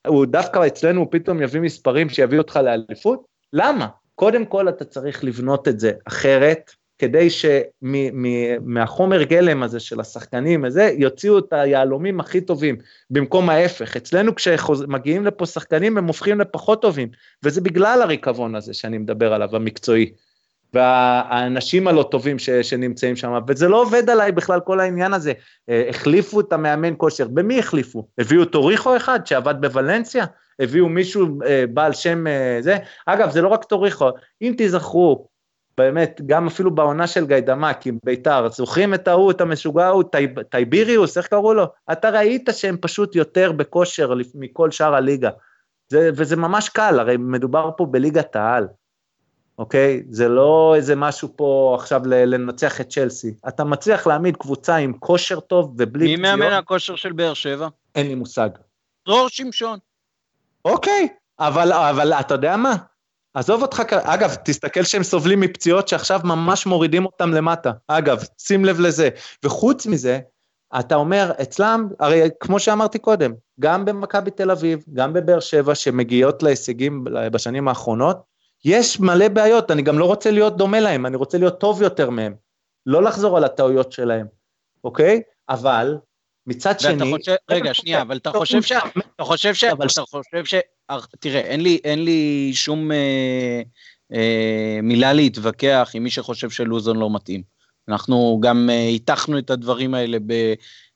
הוא דווקא אצלנו, הוא פתאום יביא מספרים שיביא אותך לאליפות? למה? קודם כל אתה צריך לבנות את זה אחרת, כדי שמהחומר גלם הזה של השחקנים הזה, יוציאו את היהלומים הכי טובים, במקום ההפך. אצלנו כשמגיעים לפה שחקנים הם הופכים לפחות טובים, וזה בגלל הריקבון הזה שאני מדבר עליו, המקצועי. והאנשים הלא טובים ש, שנמצאים שם, וזה לא עובד עליי בכלל כל העניין הזה. אה, החליפו את המאמן כושר, במי החליפו? הביאו טוריחו אחד שעבד בוולנסיה? הביאו מישהו אה, בעל שם אה, זה? אגב, זה לא רק טוריחו, אם תיזכרו, באמת, גם אפילו בעונה של גיידמק עם ביתר, זוכרים את ההוא, את המשוגע ההוא, טייב, טייביריוס, איך קראו לו? אתה ראית שהם פשוט יותר בכושר מכל שאר הליגה. זה, וזה ממש קל, הרי מדובר פה בליגת העל, אוקיי? זה לא איזה משהו פה עכשיו לנצח את צ'לסי. אתה מצליח להעמיד קבוצה עם כושר טוב ובלי פציעות. מי מאמן הכושר של באר שבע? אין לי מושג. דרור שמשון. אוקיי, אבל, אבל אתה יודע מה? עזוב אותך, אגב, תסתכל שהם סובלים מפציעות שעכשיו ממש מורידים אותם למטה. אגב, שים לב לזה. וחוץ מזה, אתה אומר, אצלם, הרי כמו שאמרתי קודם, גם במכבי תל אביב, גם בבאר שבע, שמגיעות להישגים בשנים האחרונות, יש מלא בעיות, אני גם לא רוצה להיות דומה להם, אני רוצה להיות טוב יותר מהם. לא לחזור על הטעויות שלהם, אוקיי? אבל מצד שני... חושב, רגע, שנייה, אבל אתה חושב ש... אתה חושב ש... אבל... אתה חושב ש... תראה, אין לי, אין לי שום אה, אה, מילה להתווכח עם מי שחושב שלוזון לא מתאים. אנחנו גם אה, היתכנו את הדברים האלה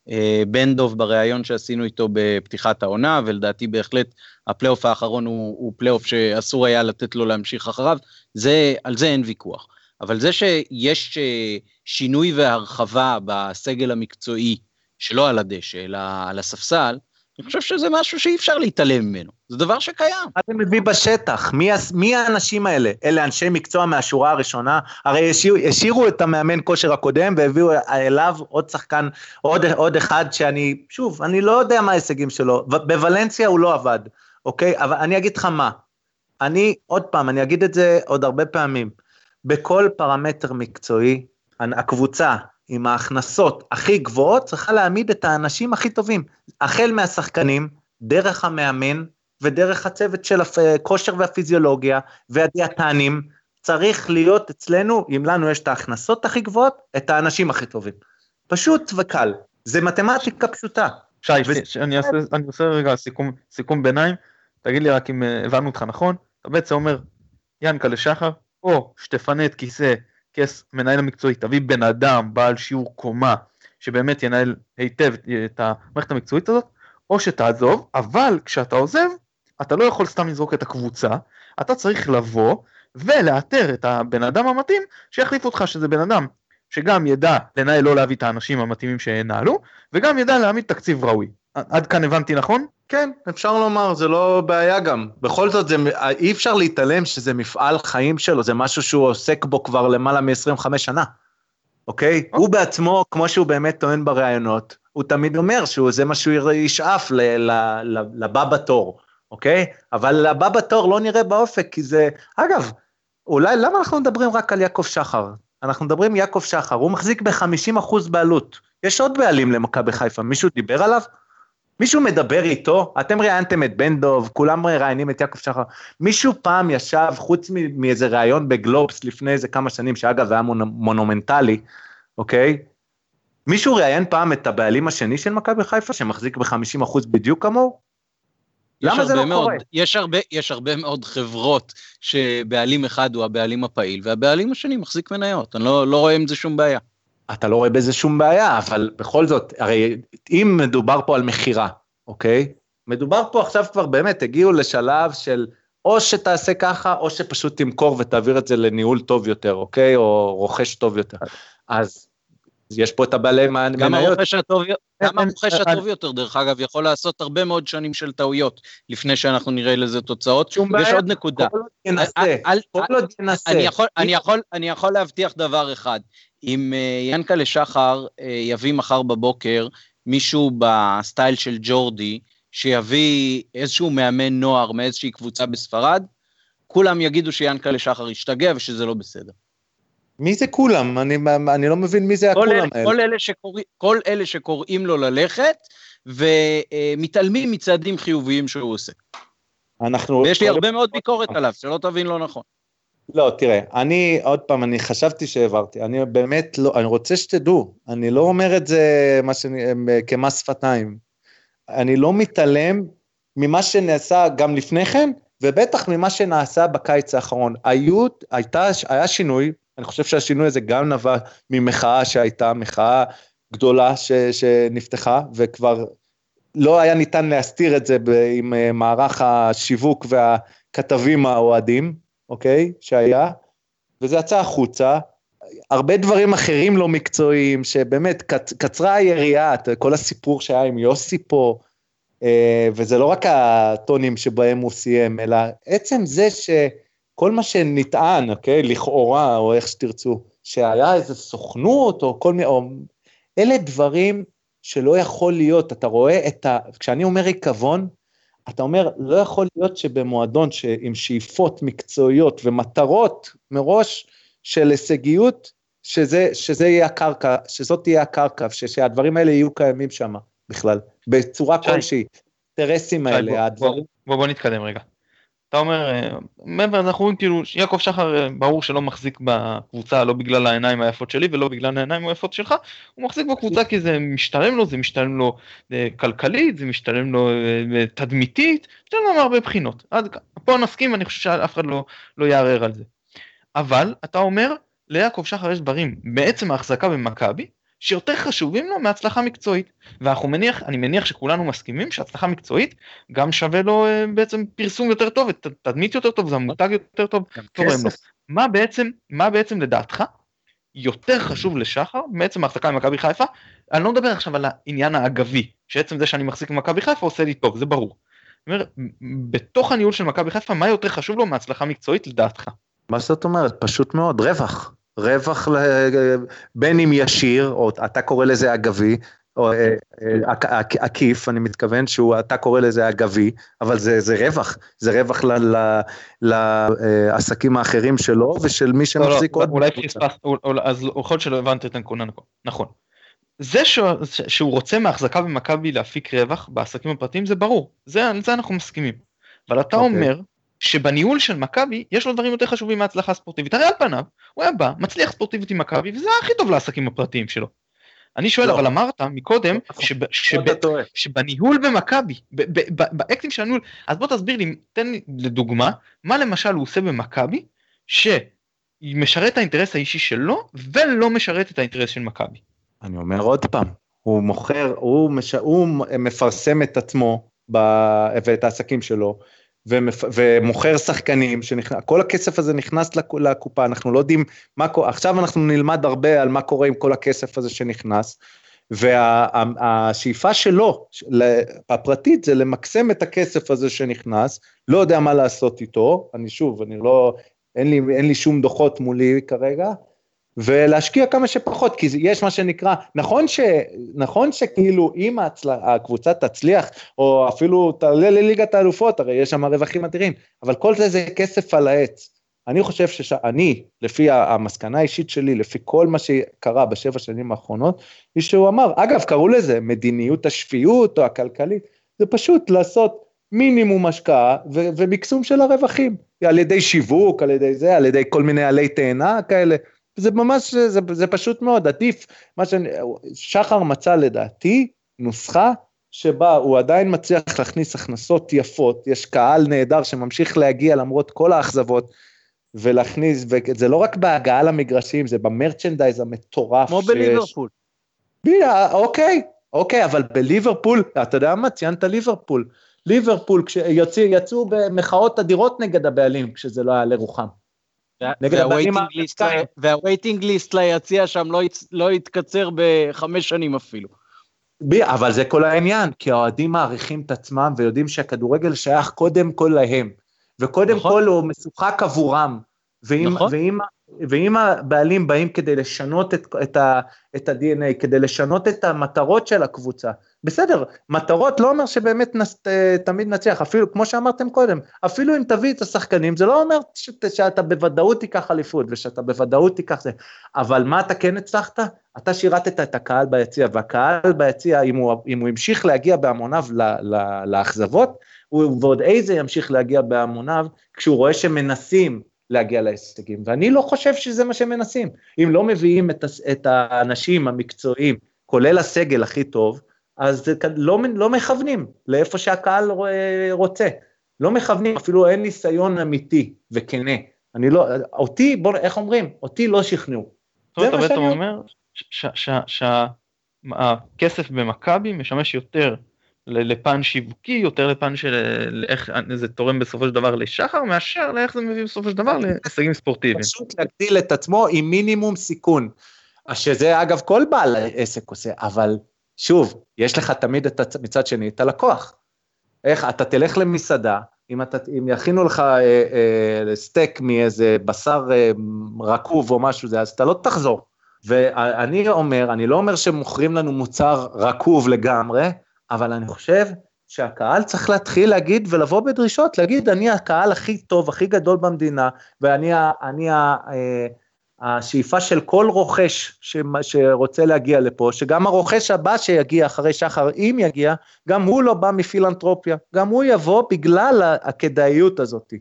בבנדוב אה, בריאיון שעשינו איתו בפתיחת העונה, ולדעתי בהחלט הפלייאוף האחרון הוא, הוא פלייאוף שאסור היה לתת לו להמשיך אחריו, זה, על זה אין ויכוח. אבל זה שיש אה, שינוי והרחבה בסגל המקצועי, שלא על הדשא, אלא על הספסל, אני חושב שזה משהו שאי אפשר להתעלם ממנו, זה דבר שקיים. מה אתה מביא בשטח? מי, מי האנשים האלה? אלה אנשי מקצוע מהשורה הראשונה? הרי השאירו, השאירו את המאמן כושר הקודם והביאו אליו עוד שחקן, עוד, עוד אחד שאני, שוב, אני לא יודע מה ההישגים שלו, בוולנסיה הוא לא עבד, אוקיי? אבל אני אגיד לך מה, אני, עוד פעם, אני אגיד את זה עוד הרבה פעמים, בכל פרמטר מקצועי, הקבוצה עם ההכנסות הכי גבוהות צריכה להעמיד את האנשים הכי טובים, החל מהשחקנים, דרך המאמן ודרך הצוות של הכושר והפיזיולוגיה והדיאטנים, צריך להיות אצלנו, אם לנו יש את ההכנסות הכי גבוהות, את האנשים הכי טובים. פשוט וקל, זה מתמטיקה פשוטה. שי, ו... אני, אעשה, אני עושה רגע סיכום, סיכום ביניים, תגיד לי רק אם אה, הבנו אותך נכון, אתה בעצם אומר, ינקלה שחר, או שתפנה את כיסא כס מנהל המקצועי, תביא בן אדם בעל שיעור קומה, שבאמת ינהל היטב את המערכת המקצועית הזאת, או שתעזוב, אבל כשאתה עוזב, אתה לא יכול סתם לזרוק את הקבוצה, אתה צריך לבוא ולאתר את הבן אדם המתאים שיחליף אותך, שזה בן אדם שגם ידע לנהל לא להביא את האנשים המתאימים שינהלו, וגם ידע להעמיד תקציב ראוי. עד כאן הבנתי נכון? כן, אפשר לומר, זה לא בעיה גם. בכל זאת, זה, אי אפשר להתעלם שזה מפעל חיים שלו, זה משהו שהוא עוסק בו כבר למעלה מ-25 שנה, אוקיי? Okay. הוא בעצמו, כמו שהוא באמת טוען בראיונות, הוא תמיד אומר שזה מה שהוא ישאף לבא בתור, אוקיי? אבל לבא בתור לא נראה באופק, כי זה... אגב, אולי, למה אנחנו מדברים רק על יעקב שחר? אנחנו מדברים יעקב שחר, הוא מחזיק ב-50% בעלות. יש עוד בעלים למכבי חיפה, מישהו דיבר עליו? מישהו מדבר איתו? אתם ראיינתם את בן דוב, כולם מראיינים את יעקב שחר. מישהו פעם ישב, חוץ מאיזה ראיון בגלובס לפני איזה כמה שנים, שאגב היה מונומנטלי, אוקיי? מישהו ראיין פעם את הבעלים השני של מכבי חיפה, שמחזיק ב-50% בדיוק כמוהו? למה זה לא מאוד, קורה? יש הרבה, יש הרבה מאוד חברות שבעלים אחד הוא הבעלים הפעיל, והבעלים השני מחזיק מניות, אני לא, לא רואה עם זה שום בעיה. אתה לא רואה בזה שום בעיה, אבל בכל זאת, הרי אם מדובר פה על מכירה, אוקיי? מדובר פה עכשיו כבר באמת, הגיעו לשלב של או שתעשה ככה, או שפשוט תמכור ותעביר את זה לניהול טוב יותר, אוקיי? או רוכש טוב יותר. אז יש פה את הבעלי מניות. גם הרוכש הטוב, גם הרוכש הטוב יותר, דרך אגב, יכול לעשות הרבה מאוד שנים של טעויות, לפני שאנחנו נראה לזה תוצאות. שום בעיה. ויש עוד נקודה. כל עוד ינסה, כל עוד ינסה. אני יכול להבטיח דבר אחד, אם אה, ינקלה שחר אה, יביא מחר בבוקר מישהו בסטייל של ג'ורדי, שיביא איזשהו מאמן נוער מאיזושהי קבוצה בספרד, כולם יגידו שיאנקלה שחר השתגע ושזה לא בסדר. מי זה כולם? אני, אני לא מבין מי זה הכולם האלה. כל אלה, שקורא, כל אלה שקוראים לו ללכת ומתעלמים מצעדים חיוביים שהוא עושה. אנחנו... ויש לי הרבה מאוד ביקורת עליו, שלא תבין לא נכון. לא, תראה, אני, עוד פעם, אני חשבתי שהעברתי, אני באמת לא, אני רוצה שתדעו, אני לא אומר את זה שאני, כמס שפתיים. אני לא מתעלם ממה שנעשה גם לפני כן, ובטח ממה שנעשה בקיץ האחרון. היו, הייתה, היה שינוי, אני חושב שהשינוי הזה גם נבע ממחאה שהייתה, מחאה גדולה ש, שנפתחה, וכבר לא היה ניתן להסתיר את זה עם אה, מערך השיווק והכתבים האוהדים. אוקיי? שהיה, וזה יצא החוצה. הרבה דברים אחרים לא מקצועיים, שבאמת קצ, קצרה היריעה, כל הסיפור שהיה עם יוסי פה, אה, וזה לא רק הטונים שבהם הוא סיים, אלא עצם זה שכל מה שנטען, אוקיי, לכאורה, או איך שתרצו, שהיה איזה סוכנות, או כל מיני, או... אלה דברים שלא יכול להיות, אתה רואה את ה... כשאני אומר ריקבון, אתה אומר, לא יכול להיות שבמועדון עם שאיפות מקצועיות ומטרות מראש של הישגיות, שזה, שזה יהיה הקרקע, שזאת תהיה הקרקע, שהדברים האלה יהיו קיימים שם בכלל, בצורה כלשהי. האינטרסים האלה, הדברים... בוא, בוא נתקדם רגע. אתה אומר, אה, מעבר אנחנו רואים כאילו יעקב שחר אה, ברור שלא מחזיק בקבוצה לא בגלל העיניים היפות שלי ולא בגלל העיניים היפות שלך, הוא מחזיק בקבוצה כי זה משתלם לו, זה משתלם לו אה, כלכלית, זה משתלם לו תדמיתית, משתלם לו מהרבה בחינות. עד פה נסכים, אני חושב שאף אחד לא, לא יערער על זה. אבל אתה אומר, ליעקב שחר יש דברים בעצם ההחזקה במכבי, שיותר חשובים לו מהצלחה מקצועית. ואנחנו מניח, אני מניח שכולנו מסכימים שהצלחה מקצועית גם שווה לו אה, בעצם פרסום יותר טוב, תדמית יותר טוב, זה המותג יותר טוב, תורם לו. מה בעצם, מה בעצם לדעתך יותר חשוב לשחר מעצם ההחזקה במכבי חיפה? אני לא מדבר עכשיו על העניין האגבי, שעצם זה שאני מחזיק במכבי חיפה עושה לי טוב, זה ברור. אומר, בתוך הניהול של מכבי חיפה, מה יותר חשוב לו מהצלחה מקצועית לדעתך? מה זאת אומרת? פשוט מאוד, רווח. רווח בין אם ישיר, או אתה קורא לזה אגבי, או אה, אה, עקיף, אני מתכוון שהוא, אתה קורא לזה אגבי, אבל זה, זה רווח, זה רווח לעסקים האחרים שלו ושל מי שמחזיק לא, לא, עוד. אולי פספסת, אז יכול להיות שלא הבנת את הנקודה נכון. זה שהוא רוצה מהחזקה במכבי להפיק רווח בעסקים הפרטיים זה ברור, זה, על זה אנחנו מסכימים. אבל אתה okay. אוקיי. אומר שבניהול של מכבי יש לו דברים יותר חשובים מהצלחה ספורטיבית, הרי על פניו הוא היה בא, מצליח ספורטיבית עם מכבי וזה הכי טוב לעסקים הפרטיים שלו. אני שואל, לא. אבל אמרת מקודם שב, שב, שבניהול במכבי, באקטים של הניהול, אז בוא תסביר לי, תן לי לדוגמה, מה למשל הוא עושה במכבי, שמשרת את האינטרס האישי שלו, ולא משרת את האינטרס של מכבי. אני אומר עוד פעם, הוא מוכר, הוא, מש, הוא מפרסם את עצמו ב, ואת העסקים שלו, ומפ... ומוכר שחקנים, שנכנס, כל הכסף הזה נכנס לקופה, אנחנו לא יודעים מה קורה, עכשיו אנחנו נלמד הרבה על מה קורה עם כל הכסף הזה שנכנס, והשאיפה וה, שלו, הפרטית, זה למקסם את הכסף הזה שנכנס, לא יודע מה לעשות איתו, אני שוב, אני לא, אין לי, אין לי שום דוחות מולי כרגע, ולהשקיע כמה שפחות, כי יש מה שנקרא, נכון, ש, נכון שכאילו אם הצל, הקבוצה תצליח, או אפילו תעלה לליגת האלופות, הרי יש שם רווחים אדירים, אבל כל זה זה כסף על העץ. אני חושב שאני, לפי המסקנה האישית שלי, לפי כל מה שקרה בשבע שנים האחרונות, היא שהוא אמר, אגב, קראו לזה מדיניות השפיות או הכלכלית, זה פשוט לעשות מינימום השקעה ו- ומקסום של הרווחים, על ידי שיווק, על ידי זה, על ידי כל מיני עלי תאנה כאלה. זה ממש, זה, זה פשוט מאוד, עדיף, מה שאני, שחר מצא לדעתי נוסחה שבה הוא עדיין מצליח להכניס הכנסות יפות, יש קהל נהדר שממשיך להגיע למרות כל האכזבות, ולהכניס, וזה לא רק בהגעה למגרשים, זה במרצ'נדייז המטורף. כמו שיש. בליברפול. אוקיי, אוקיי, אבל בליברפול, אתה יודע מה? ציינת ליברפול. ליברפול, כשיצאו במחאות אדירות נגד הבעלים, כשזה לא היה לרוחם. והווייטינג ליסט ליציע שם לא, לא יתקצר בחמש שנים אפילו. אבל זה כל העניין, כי האוהדים מעריכים את עצמם ויודעים שהכדורגל שייך קודם כל להם, וקודם נכון. כל הוא משוחק עבורם, ואם, נכון. ואם, ואם הבעלים באים כדי לשנות את, את, ה, את ה-DNA, כדי לשנות את המטרות של הקבוצה, בסדר, מטרות לא אומר שבאמת נס, תמיד נצליח, אפילו כמו שאמרתם קודם, אפילו אם תביא את השחקנים, זה לא אומר שאת, שאתה בוודאות תיקח אליפות ושאתה בוודאות תיקח זה, אבל מה אתה כן הצלחת? אתה שירתת את הקהל ביציע, והקהל ביציע, אם אם הוא המשיך להגיע בהמוניו לאכזבות, ועוד איזה ימשיך להגיע בהמוניו, כשהוא רואה שמנסים להגיע להישגים, ואני לא חושב שזה מה שהם מנסים. אם לא מביאים את, את האנשים המקצועיים, כולל הסגל הכי טוב, אז לא, לא מכוונים לאיפה שהקהל רוצה. לא מכוונים, אפילו אין ניסיון אמיתי וכנה. אני לא, אותי, בוא, איך אומרים? אותי לא שכנעו. זאת אומרת, אתה אומר שהכסף במכבי משמש יותר לפן שיווקי, יותר לפן של איך זה תורם בסופו של דבר לשחר, מאשר לאיך זה מביא בסופו של דבר להישגים ספורטיביים. פשוט להגדיל את עצמו עם מינימום סיכון, שזה אגב כל בעל עסק עושה, אבל שוב, יש לך תמיד את הצ... מצד שני את הלקוח. איך, אתה תלך למסעדה, אם, אתה, אם יכינו לך אה, אה, סטייק מאיזה בשר אה, רקוב או משהו זה, אז אתה לא תחזור. ואני אומר, אני לא אומר שמוכרים לנו מוצר רקוב לגמרי, אבל אני חושב שהקהל צריך להתחיל להגיד ולבוא בדרישות, להגיד, אני הקהל הכי טוב, הכי גדול במדינה, ואני אני, אה, השאיפה של כל רוכש ש, שרוצה להגיע לפה, שגם הרוכש הבא שיגיע אחרי שחר, אם יגיע, גם הוא לא בא מפילנטרופיה, גם הוא יבוא בגלל הכדאיות הזאת,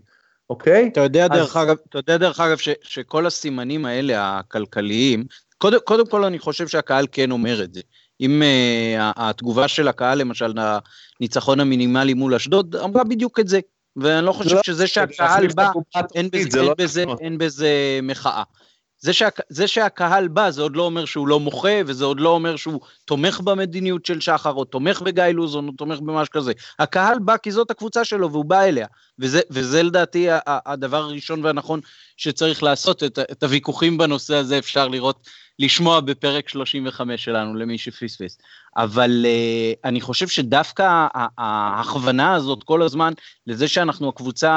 אוקיי? אתה יודע, אז... דרך אגב, אתה יודע דרך אגב ש, שכל הסימנים האלה, הכלכליים, קודם, קודם כל אני חושב שהקהל כן אומר את זה. אם uh, התגובה של הקהל למשל לניצחון המינימלי מול אשדוד אמרה בדיוק את זה, ואני לא חושב לא, שזה שהקהל בא, אין בזה, אין, לא בזה, נכון. אין בזה מחאה. זה, שה, זה שהקהל בא, זה עוד לא אומר שהוא לא מוחה, וזה עוד לא אומר שהוא תומך במדיניות של שחר, או תומך בגיא לוזון, או תומך במה שכזה. הקהל בא כי זאת הקבוצה שלו, והוא בא אליה. וזה, וזה לדעתי הדבר הראשון והנכון שצריך לעשות, את, את הוויכוחים בנושא הזה אפשר לראות, לשמוע בפרק 35 שלנו, למי שפספס. אבל uh, אני חושב שדווקא ההכוונה הזאת כל הזמן לזה שאנחנו הקבוצה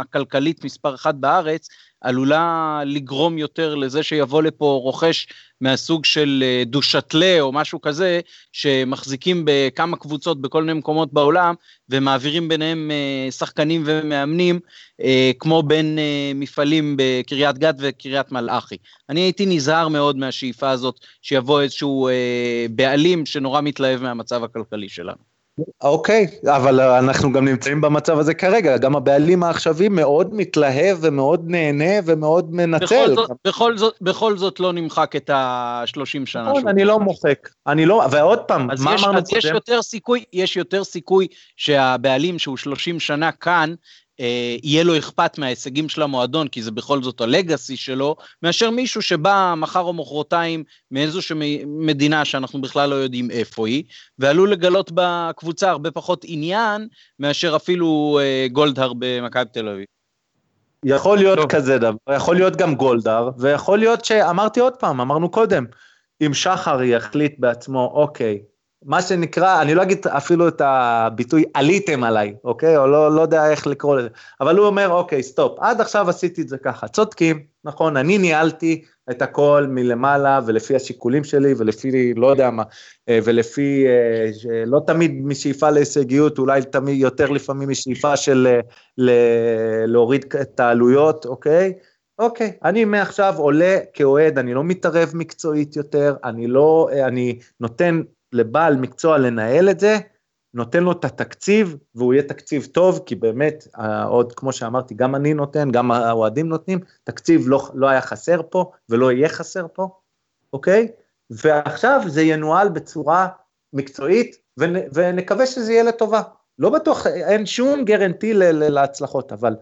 הכלכלית מספר אחת בארץ, עלולה לגרום יותר לזה שיבוא לפה רוכש מהסוג של אה, דושטלה או משהו כזה, שמחזיקים בכמה קבוצות בכל מיני מקומות בעולם, ומעבירים ביניהם אה, שחקנים ומאמנים, אה, כמו בין מפעלים בקריית גת וקריית מלאכי. אני הייתי נזהר מאוד מהשאיפה הזאת, שיבוא איזשהו בעלים שנורא מתלהב מהמצב הכלכלי שלנו. אוקיי, אבל אנחנו גם נמצאים במצב הזה כרגע, גם הבעלים העכשווי מאוד מתלהב ומאוד נהנה ומאוד מנצל. בכל זאת, בכל זאת, בכל זאת לא נמחק את ה-30 שנה. נכון, אני לא מוחק. אני לא, ועוד פעם, מה אמרנו קודם? אז יש יותר סיכוי, יש יותר סיכוי שהבעלים שהוא 30 שנה כאן, אה, יהיה לו אכפת מההישגים של המועדון, כי זה בכל זאת הלגאסי שלו, מאשר מישהו שבא מחר או מחרתיים מאיזושהי מדינה שאנחנו בכלל לא יודעים איפה היא, ועלול לגלות בקבוצה הרבה פחות עניין מאשר אפילו אה, גולדהר במכבי תל אביב. יכול להיות טוב. כזה דבר, יכול להיות גם גולדהר, ויכול להיות שאמרתי עוד פעם, אמרנו קודם, אם שחר יחליט בעצמו, אוקיי, מה שנקרא, אני לא אגיד אפילו את הביטוי עליתם עליי, אוקיי? או לא, לא יודע איך לקרוא לזה, אבל הוא אומר, אוקיי, סטופ, עד עכשיו עשיתי את זה ככה, צודקים, נכון, אני ניהלתי את הכל מלמעלה ולפי השיקולים שלי ולפי, לא יודע מה, אה, ולפי, אה, לא תמיד משאיפה להישגיות, אולי תמיד יותר לפעמים משאיפה של אה, ל, להוריד את העלויות, אוקיי? אוקיי, אני מעכשיו עולה כאוהד, אני לא מתערב מקצועית יותר, אני לא, אני נותן לבעל מקצוע לנהל את זה, נותן לו את התקציב, והוא יהיה תקציב טוב, כי באמת, עוד כמו שאמרתי, גם אני נותן, גם האוהדים נותנים, תקציב לא, לא היה חסר פה, ולא יהיה חסר פה, אוקיי? ועכשיו זה ינוהל בצורה מקצועית, ונ, ונקווה שזה יהיה לטובה. לא בטוח, אין שום גרנטי ל, ל, להצלחות, אבל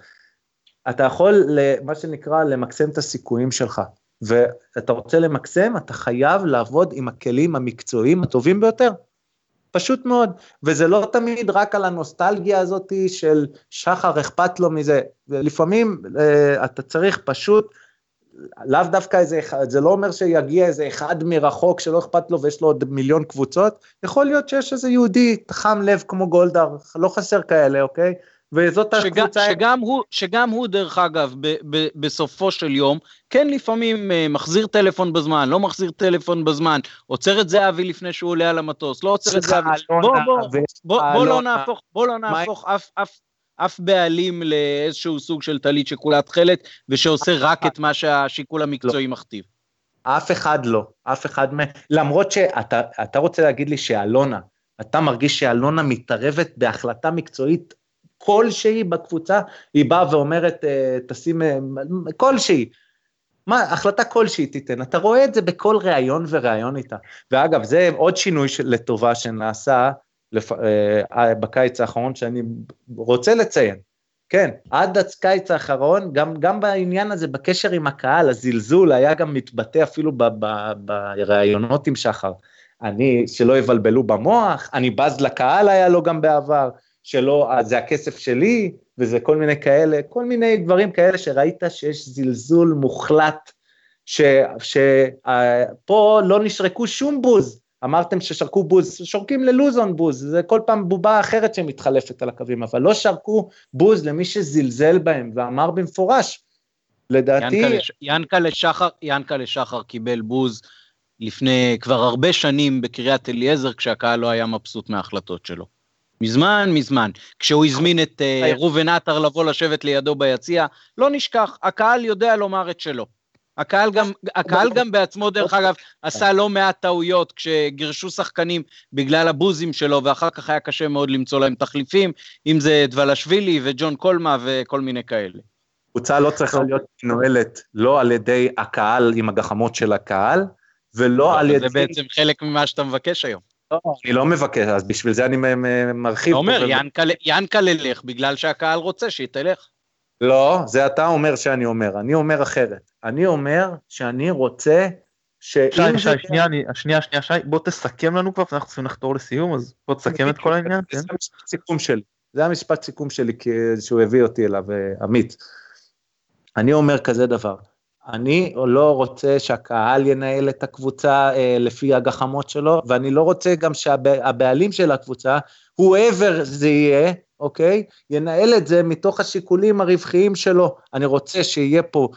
אתה יכול, מה שנקרא, למקסם את הסיכויים שלך. ואתה רוצה למקסם, אתה חייב לעבוד עם הכלים המקצועיים הטובים ביותר. פשוט מאוד, וזה לא תמיד רק על הנוסטלגיה הזאת של שחר אכפת לו מזה, לפעמים uh, אתה צריך פשוט, לאו דווקא איזה אחד, זה לא אומר שיגיע איזה אחד מרחוק שלא אכפת לו ויש לו עוד מיליון קבוצות, יכול להיות שיש איזה יהודי חם לב כמו גולדהר, לא חסר כאלה, אוקיי? וזאת שג, הקבוצה... שגם הוא, שגם הוא, דרך אגב, ב, ב, בסופו של יום, כן לפעמים uh, מחזיר טלפון בזמן, לא מחזיר טלפון בזמן, עוצר את זהבי לפני שהוא עולה על המטוס, לא עוצר את זהבי. בוא, בוא, בוא, בוא, בוא לא נהפוך, בוא לא נהפוך אף, אף, אף בעלים לאיזשהו סוג של טלית שכולה תכלת, ושעושה רק את מה שהשיקול המקצועי לא. מכתיב. אף אחד לא, אף אחד מ... למרות שאתה רוצה להגיד לי שאלונה, אתה מרגיש שאלונה מתערבת בהחלטה מקצועית כלשהי בקבוצה, היא באה ואומרת, אה, תשים, אה, כלשהי. מה, החלטה כלשהי תיתן, אתה רואה את זה בכל ראיון וראיון איתה. ואגב, זה עוד שינוי לטובה שנעשה לפ... אה, בקיץ האחרון, שאני רוצה לציין. כן, עד הקיץ האחרון, גם, גם בעניין הזה, בקשר עם הקהל, הזלזול היה גם מתבטא אפילו בראיונות עם שחר. אני, שלא יבלבלו במוח, אני בז לקהל היה לו גם בעבר. שלא, אה, זה הכסף שלי, וזה כל מיני כאלה, כל מיני דברים כאלה שראית שיש זלזול מוחלט, שפה לא נשרקו שום בוז, אמרתם ששרקו בוז, שורקים ללוזון בוז, זה כל פעם בובה אחרת שמתחלפת על הקווים, אבל לא שרקו בוז למי שזלזל בהם ואמר במפורש, לדעתי... ינקלה שחר, ינקלה שחר קיבל בוז לפני כבר הרבה שנים בקריית אליעזר, כשהקהל לא היה מבסוט מההחלטות שלו. מזמן מזמן, כשהוא הזמין את uh, ראובן עטר לבוא לשבת לידו ביציע, לא נשכח, הקהל יודע לומר את שלו. הקהל גם, הקהל גם בעצמו, דרך אגב, עשה לא מעט טעויות כשגירשו שחקנים בגלל הבוזים שלו, ואחר כך היה קשה מאוד למצוא להם תחליפים, אם זה דבלשווילי וג'ון קולמה וכל מיני כאלה. קבוצה לא צריכה להיות מנוהלת לא על ידי הקהל עם הגחמות של הקהל, ולא לא, על ידי... זה בעצם חלק ממה שאתה מבקש היום. לא, אני לא מבקש, אז בשביל זה אני מרחיב. אתה אומר, ינקלה לך בגלל שהקהל רוצה שהיא תלך. לא, זה אתה אומר שאני אומר, אני אומר אחרת. אני אומר שאני רוצה שאם... שי, שי, שנייה, שנייה, שנייה, שי, בוא תסכם לנו כבר, אנחנו צריכים לחתור לסיום, אז בוא תסכם את כל העניין, כן? סיכום שלי. זה המשפט סיכום שלי שהוא הביא אותי אליו, עמית. אני אומר כזה דבר, אני לא רוצה שהקהל ינהל את הקבוצה אה, לפי הגחמות שלו, ואני לא רוצה גם שהבעלים של הקבוצה, whoever זה יהיה, אוקיי? ינהל את זה מתוך השיקולים הרווחיים שלו. אני רוצה שיהיה פה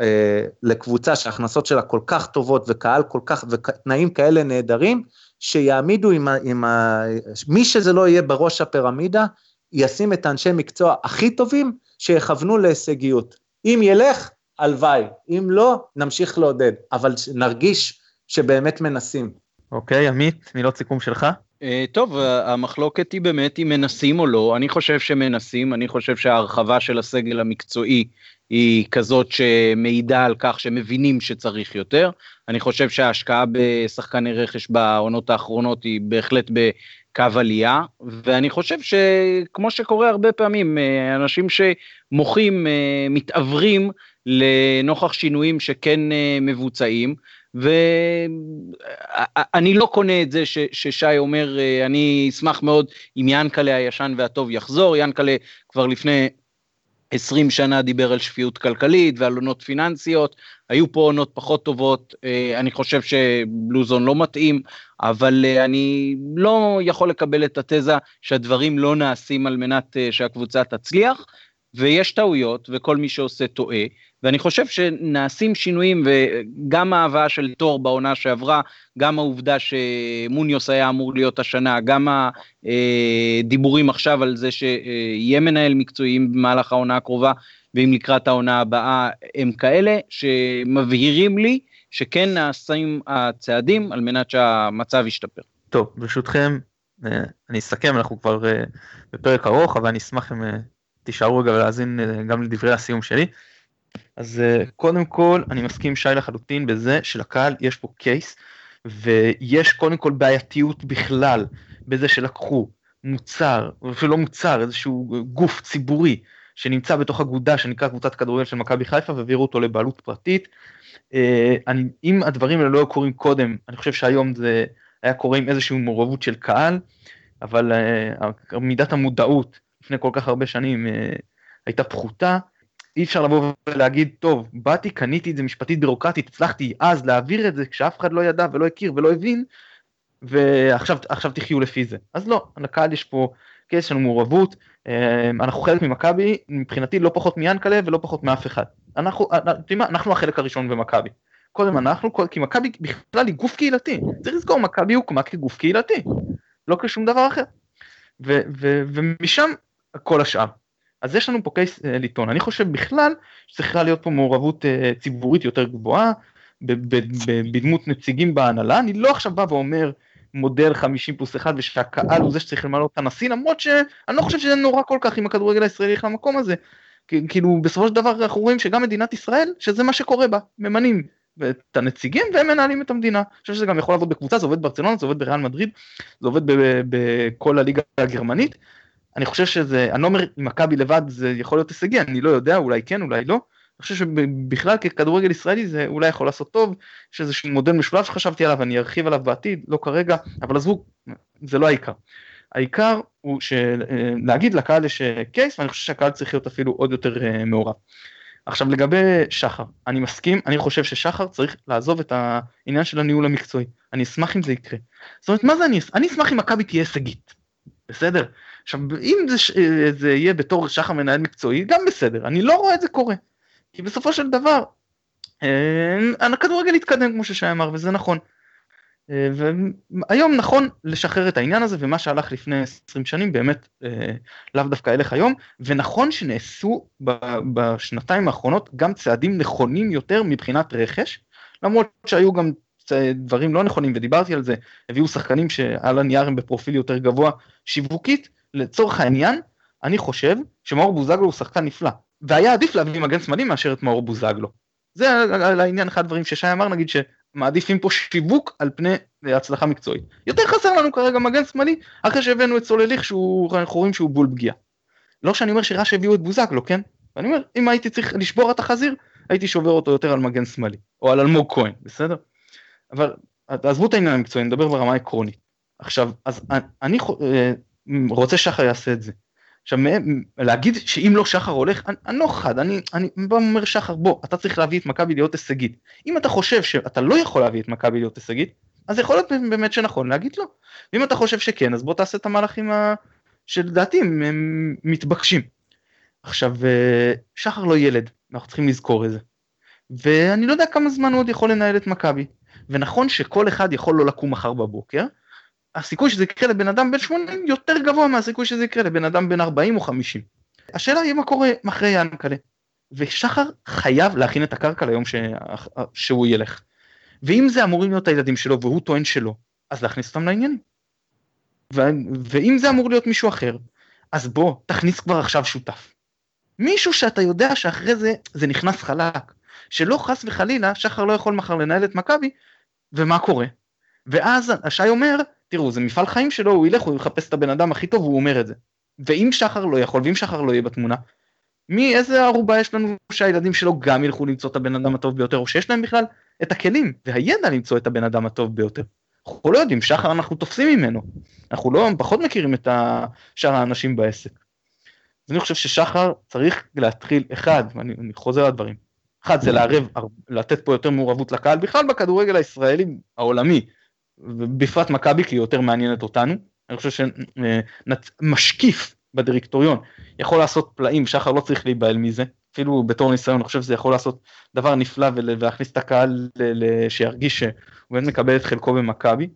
אה, לקבוצה שההכנסות שלה כל כך טובות וקהל כל כך, ותנאים כאלה נהדרים, שיעמידו עם, ה, עם ה... מי שזה לא יהיה בראש הפירמידה, ישים את האנשי מקצוע הכי טובים שיכוונו להישגיות. אם ילך, הלוואי, אם לא, נמשיך לעודד, אבל נרגיש שבאמת מנסים. אוקיי, עמית, מילות סיכום שלך? אה, טוב, המחלוקת היא באמת אם מנסים או לא, אני חושב שמנסים, אני חושב שההרחבה של הסגל המקצועי היא כזאת שמעידה על כך שמבינים שצריך יותר, אני חושב שההשקעה בשחקני רכש בעונות האחרונות היא בהחלט בקו עלייה, ואני חושב שכמו שקורה הרבה פעמים, אה, אנשים שמוחים, אה, מתעוורים לנוכח שינויים שכן מבוצעים, ואני לא קונה את זה ש, ששי אומר, אה, אני אשמח מאוד אם ינקלה הישן והטוב יחזור, ינקלה כבר לפני 20 שנה דיבר על שפיות כלכלית ועל עונות פיננסיות, היו פה עונות פחות טובות, אה, אני חושב שבלוזון לא מתאים, אבל אה, אני לא יכול לקבל את התזה שהדברים לא נעשים על מנת שהקבוצה תצליח, ויש טעויות וכל מי שעושה טועה, ואני חושב שנעשים שינויים וגם ההבאה של תור בעונה שעברה, גם העובדה שמוניוס היה אמור להיות השנה, גם הדיבורים עכשיו על זה שיהיה מנהל מקצועי במהלך העונה הקרובה, ואם לקראת העונה הבאה הם כאלה שמבהירים לי שכן נעשים הצעדים על מנת שהמצב ישתפר. טוב, ברשותכם, אה, אני אסכם, אנחנו כבר אה, בפרק ארוך, אבל אני אשמח אם אה, תישארו רגע ולהאזין גם לדברי הסיום שלי. אז uh, קודם כל אני מסכים שי לחלוטין בזה שלקהל יש פה קייס ויש קודם כל בעייתיות בכלל בזה שלקחו מוצר, אפילו לא מוצר, איזשהו גוף ציבורי שנמצא בתוך אגודה שנקרא קבוצת כדורגל של מכבי חיפה והעבירו אותו לבעלות פרטית. Uh, אני, אם הדברים האלה לא היו קורים קודם, אני חושב שהיום זה היה קורה עם איזושהי מעורבות של קהל, אבל uh, מידת המודעות לפני כל כך הרבה שנים הייתה פחותה. אי אפשר לבוא ולהגיד, טוב, באתי, קניתי את זה משפטית בירוקרטית, הצלחתי אז להעביר את זה כשאף אחד לא ידע ולא הכיר ולא הבין, ועכשיו תחיו לפי זה. אז לא, לקהל יש פה קייס של מעורבות, אה, אנחנו חלק ממכבי, מבחינתי לא פחות מיאנקלה ולא פחות מאף אחד. אנחנו, אה, מה, אנחנו החלק הראשון במכבי. קודם אנחנו, כי מכבי בכלל היא גוף קהילתי, צריך לזכור, מכבי הוקמה כגוף קהילתי, לא כשום דבר אחר. ו, ו, ומשם כל השאר. אז יש לנו פה קייס uh, לטעון. אני חושב בכלל שצריכה להיות פה מעורבות uh, ציבורית יותר גבוהה, בדמות נציגים בהנהלה. אני לא עכשיו בא ואומר מודל 50 פלוס 1 ושהקהל הוא זה שצריך למלא את הנשיא, למרות שאני לא חושב שזה נורא כל כך אם הכדורגל הישראלי ילך למקום הזה. כאילו בסופו של דבר אנחנו רואים שגם מדינת ישראל, שזה מה שקורה בה, ממנים את הנציגים והם מנהלים את המדינה. אני חושב שזה גם יכול לעבוד בקבוצה, זה עובד ברצלונה, זה עובד בריאל מדריד, זה עובד בכל הליגה הגרמנית. אני חושב שזה, אני לא אומר אם מכבי לבד זה יכול להיות הישגי, אני לא יודע, אולי כן, אולי לא. אני חושב שבכלל ככדורגל ישראלי זה אולי יכול לעשות טוב, יש איזשהו מודל משולב שחשבתי עליו, אני ארחיב עליו בעתיד, לא כרגע, אבל עזבו, זה לא העיקר. העיקר הוא להגיד לקהל יש קייס, ואני חושב שהקהל צריך להיות אפילו עוד יותר אה, מעורב. עכשיו לגבי שחר, אני מסכים, אני חושב ששחר צריך לעזוב את העניין של הניהול המקצועי, אני אשמח אם זה יקרה. זאת אומרת, מה זה אני, אני אשמח אם מכבי תהיה הישגית, בסדר? עכשיו, אם זה, אה, זה יהיה בתור שחר מנהל מקצועי, גם בסדר, אני לא רואה את זה קורה. כי בסופו של דבר, אה, הכדורגל יתקדם כמו ששי אמר, וזה נכון. אה, והיום נכון לשחרר את העניין הזה, ומה שהלך לפני 20 שנים באמת לאו דווקא ילך היום, ונכון שנעשו בשנתיים האחרונות גם צעדים נכונים יותר מבחינת רכש, למרות שהיו גם דברים לא נכונים ודיברתי על זה, הביאו שחקנים שעל הנייר הם בפרופיל יותר גבוה שיווקית, לצורך העניין, אני חושב שמאור בוזגלו הוא שחקן נפלא, והיה עדיף להביא מגן שמאלי מאשר את מאור בוזגלו. זה על העניין אחד הדברים ששי אמר נגיד שמעדיפים פה שיווק על פני הצלחה מקצועית. יותר חסר לנו כרגע מגן שמאלי אחרי שהבאנו את סולליך שהוא אנחנו רואים שהוא בול פגיעה. לא שאני אומר שרש הביאו את בוזגלו כן? ואני אומר אם הייתי צריך לשבור את החזיר הייתי שובר אותו יותר על מגן שמאלי או על אלמוג כהן בסדר? אבל עזבו את העניין המקצועי נדבר ברמה העקרונית. עכשיו אז אני אה, רוצה שחר יעשה את זה. עכשיו, להגיד שאם לא שחר הולך, אני, אני לא חד, אני, אני אומר שחר, בוא, אתה צריך להביא את מכבי להיות הישגית. אם אתה חושב שאתה לא יכול להביא את מכבי להיות הישגית, אז יכול להיות באמת שנכון להגיד לא. ואם אתה חושב שכן, אז בוא תעשה את המהלכים ה... שלדעתי הם, הם מתבקשים. עכשיו, אה, שחר לא ילד, אנחנו צריכים לזכור את זה. ואני לא יודע כמה זמן הוא עוד יכול לנהל את מכבי. ונכון שכל אחד יכול לא לקום מחר בבוקר, הסיכוי שזה יקרה לבן אדם בן 80 יותר גבוה מהסיכוי שזה יקרה לבן אדם בן 40 או 50. השאלה היא מה קורה אחרי ינקלה. ושחר חייב להכין את הקרקע ליום ש... שהוא ילך. ואם זה אמורים להיות הילדים שלו והוא טוען שלא, אז להכניס אותם לעניינים. ו... ואם זה אמור להיות מישהו אחר, אז בוא, תכניס כבר עכשיו שותף. מישהו שאתה יודע שאחרי זה זה נכנס חלק. שלא חס וחלילה שחר לא יכול מחר לנהל את מכבי, ומה קורה? ואז השי אומר, תראו זה מפעל חיים שלו, הוא ילך, הוא יחפש את הבן אדם הכי טוב, הוא אומר את זה. ואם שחר לא יכול, ואם שחר לא יהיה בתמונה, מי, איזה ערובה יש לנו שהילדים שלו גם ילכו למצוא את הבן אדם הטוב ביותר, או שיש להם בכלל את הכלים והידע למצוא את הבן אדם הטוב ביותר. אנחנו לא יודעים, שחר אנחנו תופסים ממנו, אנחנו לא, פחות מכירים את שאר האנשים בעסק. אז אני חושב ששחר צריך להתחיל, אחד, ואני חוזר על הדברים, אחד זה לערב, לתת פה יותר מעורבות לקהל, בכלל בכדורגל הישראלי, העולמי, ובפרט מכבי כי היא יותר מעניינת אותנו, אני חושב שמשקיף בדירקטוריון יכול לעשות פלאים, שחר לא צריך להיבהל מזה, אפילו בתור ניסיון אני חושב שזה יכול לעשות דבר נפלא ולהכניס את הקהל שירגיש שהוא באמת מקבל את חלקו במכבי.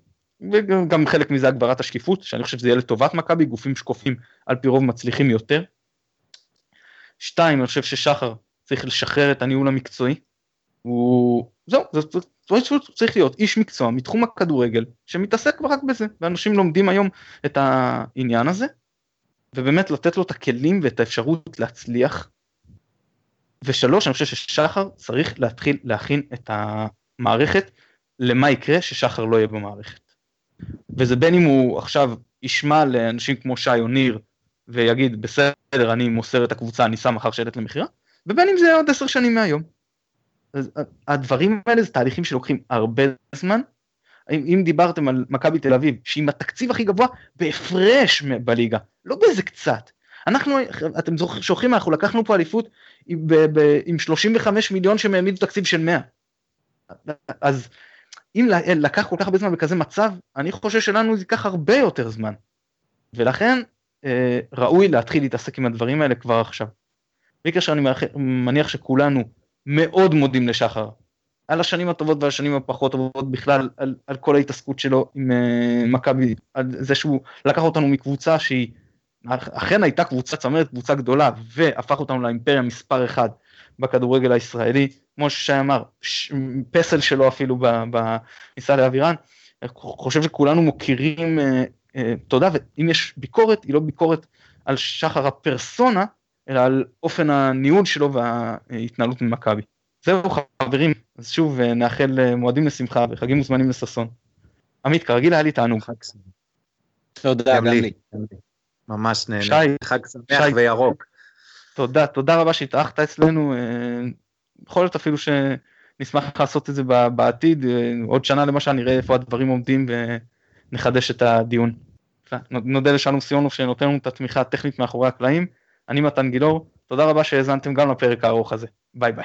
וגם חלק מזה הגברת השקיפות, שאני חושב שזה יהיה לטובת מכבי, גופים שקופים על פי רוב מצליחים יותר. שתיים, אני חושב ששחר צריך לשחרר את הניהול המקצועי. הוא, זהו, זה, זה, זה צריך להיות איש מקצוע מתחום הכדורגל שמתעסק רק בזה, ואנשים לומדים היום את העניין הזה, ובאמת לתת לו את הכלים ואת האפשרות להצליח. ושלוש, אני חושב ששחר צריך להתחיל להכין את המערכת למה יקרה ששחר לא יהיה במערכת. וזה בין אם הוא עכשיו ישמע לאנשים כמו שי או ניר ויגיד בסדר אני מוסר את הקבוצה אני שם מחר שלט למכירה ובין אם זה עוד עשר שנים מהיום. אז הדברים האלה זה תהליכים שלוקחים הרבה זמן. אם, אם דיברתם על מכבי תל אביב שהיא עם התקציב הכי גבוה בהפרש בליגה לא באיזה קצת. אנחנו אתם זוכרים אנחנו לקחנו פה אליפות עם, עם 35 מיליון שהם העמידו תקציב של 100. אז אם לקח כל כך הרבה זמן בכזה מצב, אני חושב שלנו זה ייקח הרבה יותר זמן. ולכן אה, ראוי להתחיל להתעסק עם הדברים האלה כבר עכשיו. בלי קשר אני מניח שכולנו מאוד מודים לשחר. על השנים הטובות והשנים הפחות טובות בכלל, על, על כל ההתעסקות שלו עם uh, מכבי, על זה שהוא לקח אותנו מקבוצה שהיא אכן הייתה קבוצה צמרת, קבוצה גדולה, והפך אותנו לאימפריה מספר אחד בכדורגל הישראלי, כמו ששי אמר, פסל שלו אפילו בכניסה לאבירן, חושב שכולנו מוקירים uh, uh, תודה, ואם יש ביקורת, היא לא ביקורת על שחר הפרסונה, אלא על אופן הניהול שלו וההתנהלות ממכבי. זהו חברים, אז שוב אה, נאחל אה, מועדים לשמחה וחגים מוזמנים לששון. עמית, כרגיל היה לי תענוג. תודה, גם לי. ממש נהנה. שי, חג שמח וירוק. תודה, תודה רבה שהתארחת אצלנו. אה, יכול להיות אפילו שנשמח לעשות את זה בעתיד, עוד שנה למשל נראה איפה הדברים עומדים ונחדש את הדיון. נודה לשלום סיונוב שנותן לנו את התמיכה הטכנית מאחורי הקלעים. אני מתן גילאור, תודה רבה שהאזנתם גם לפרק הארוך הזה. ביי ביי.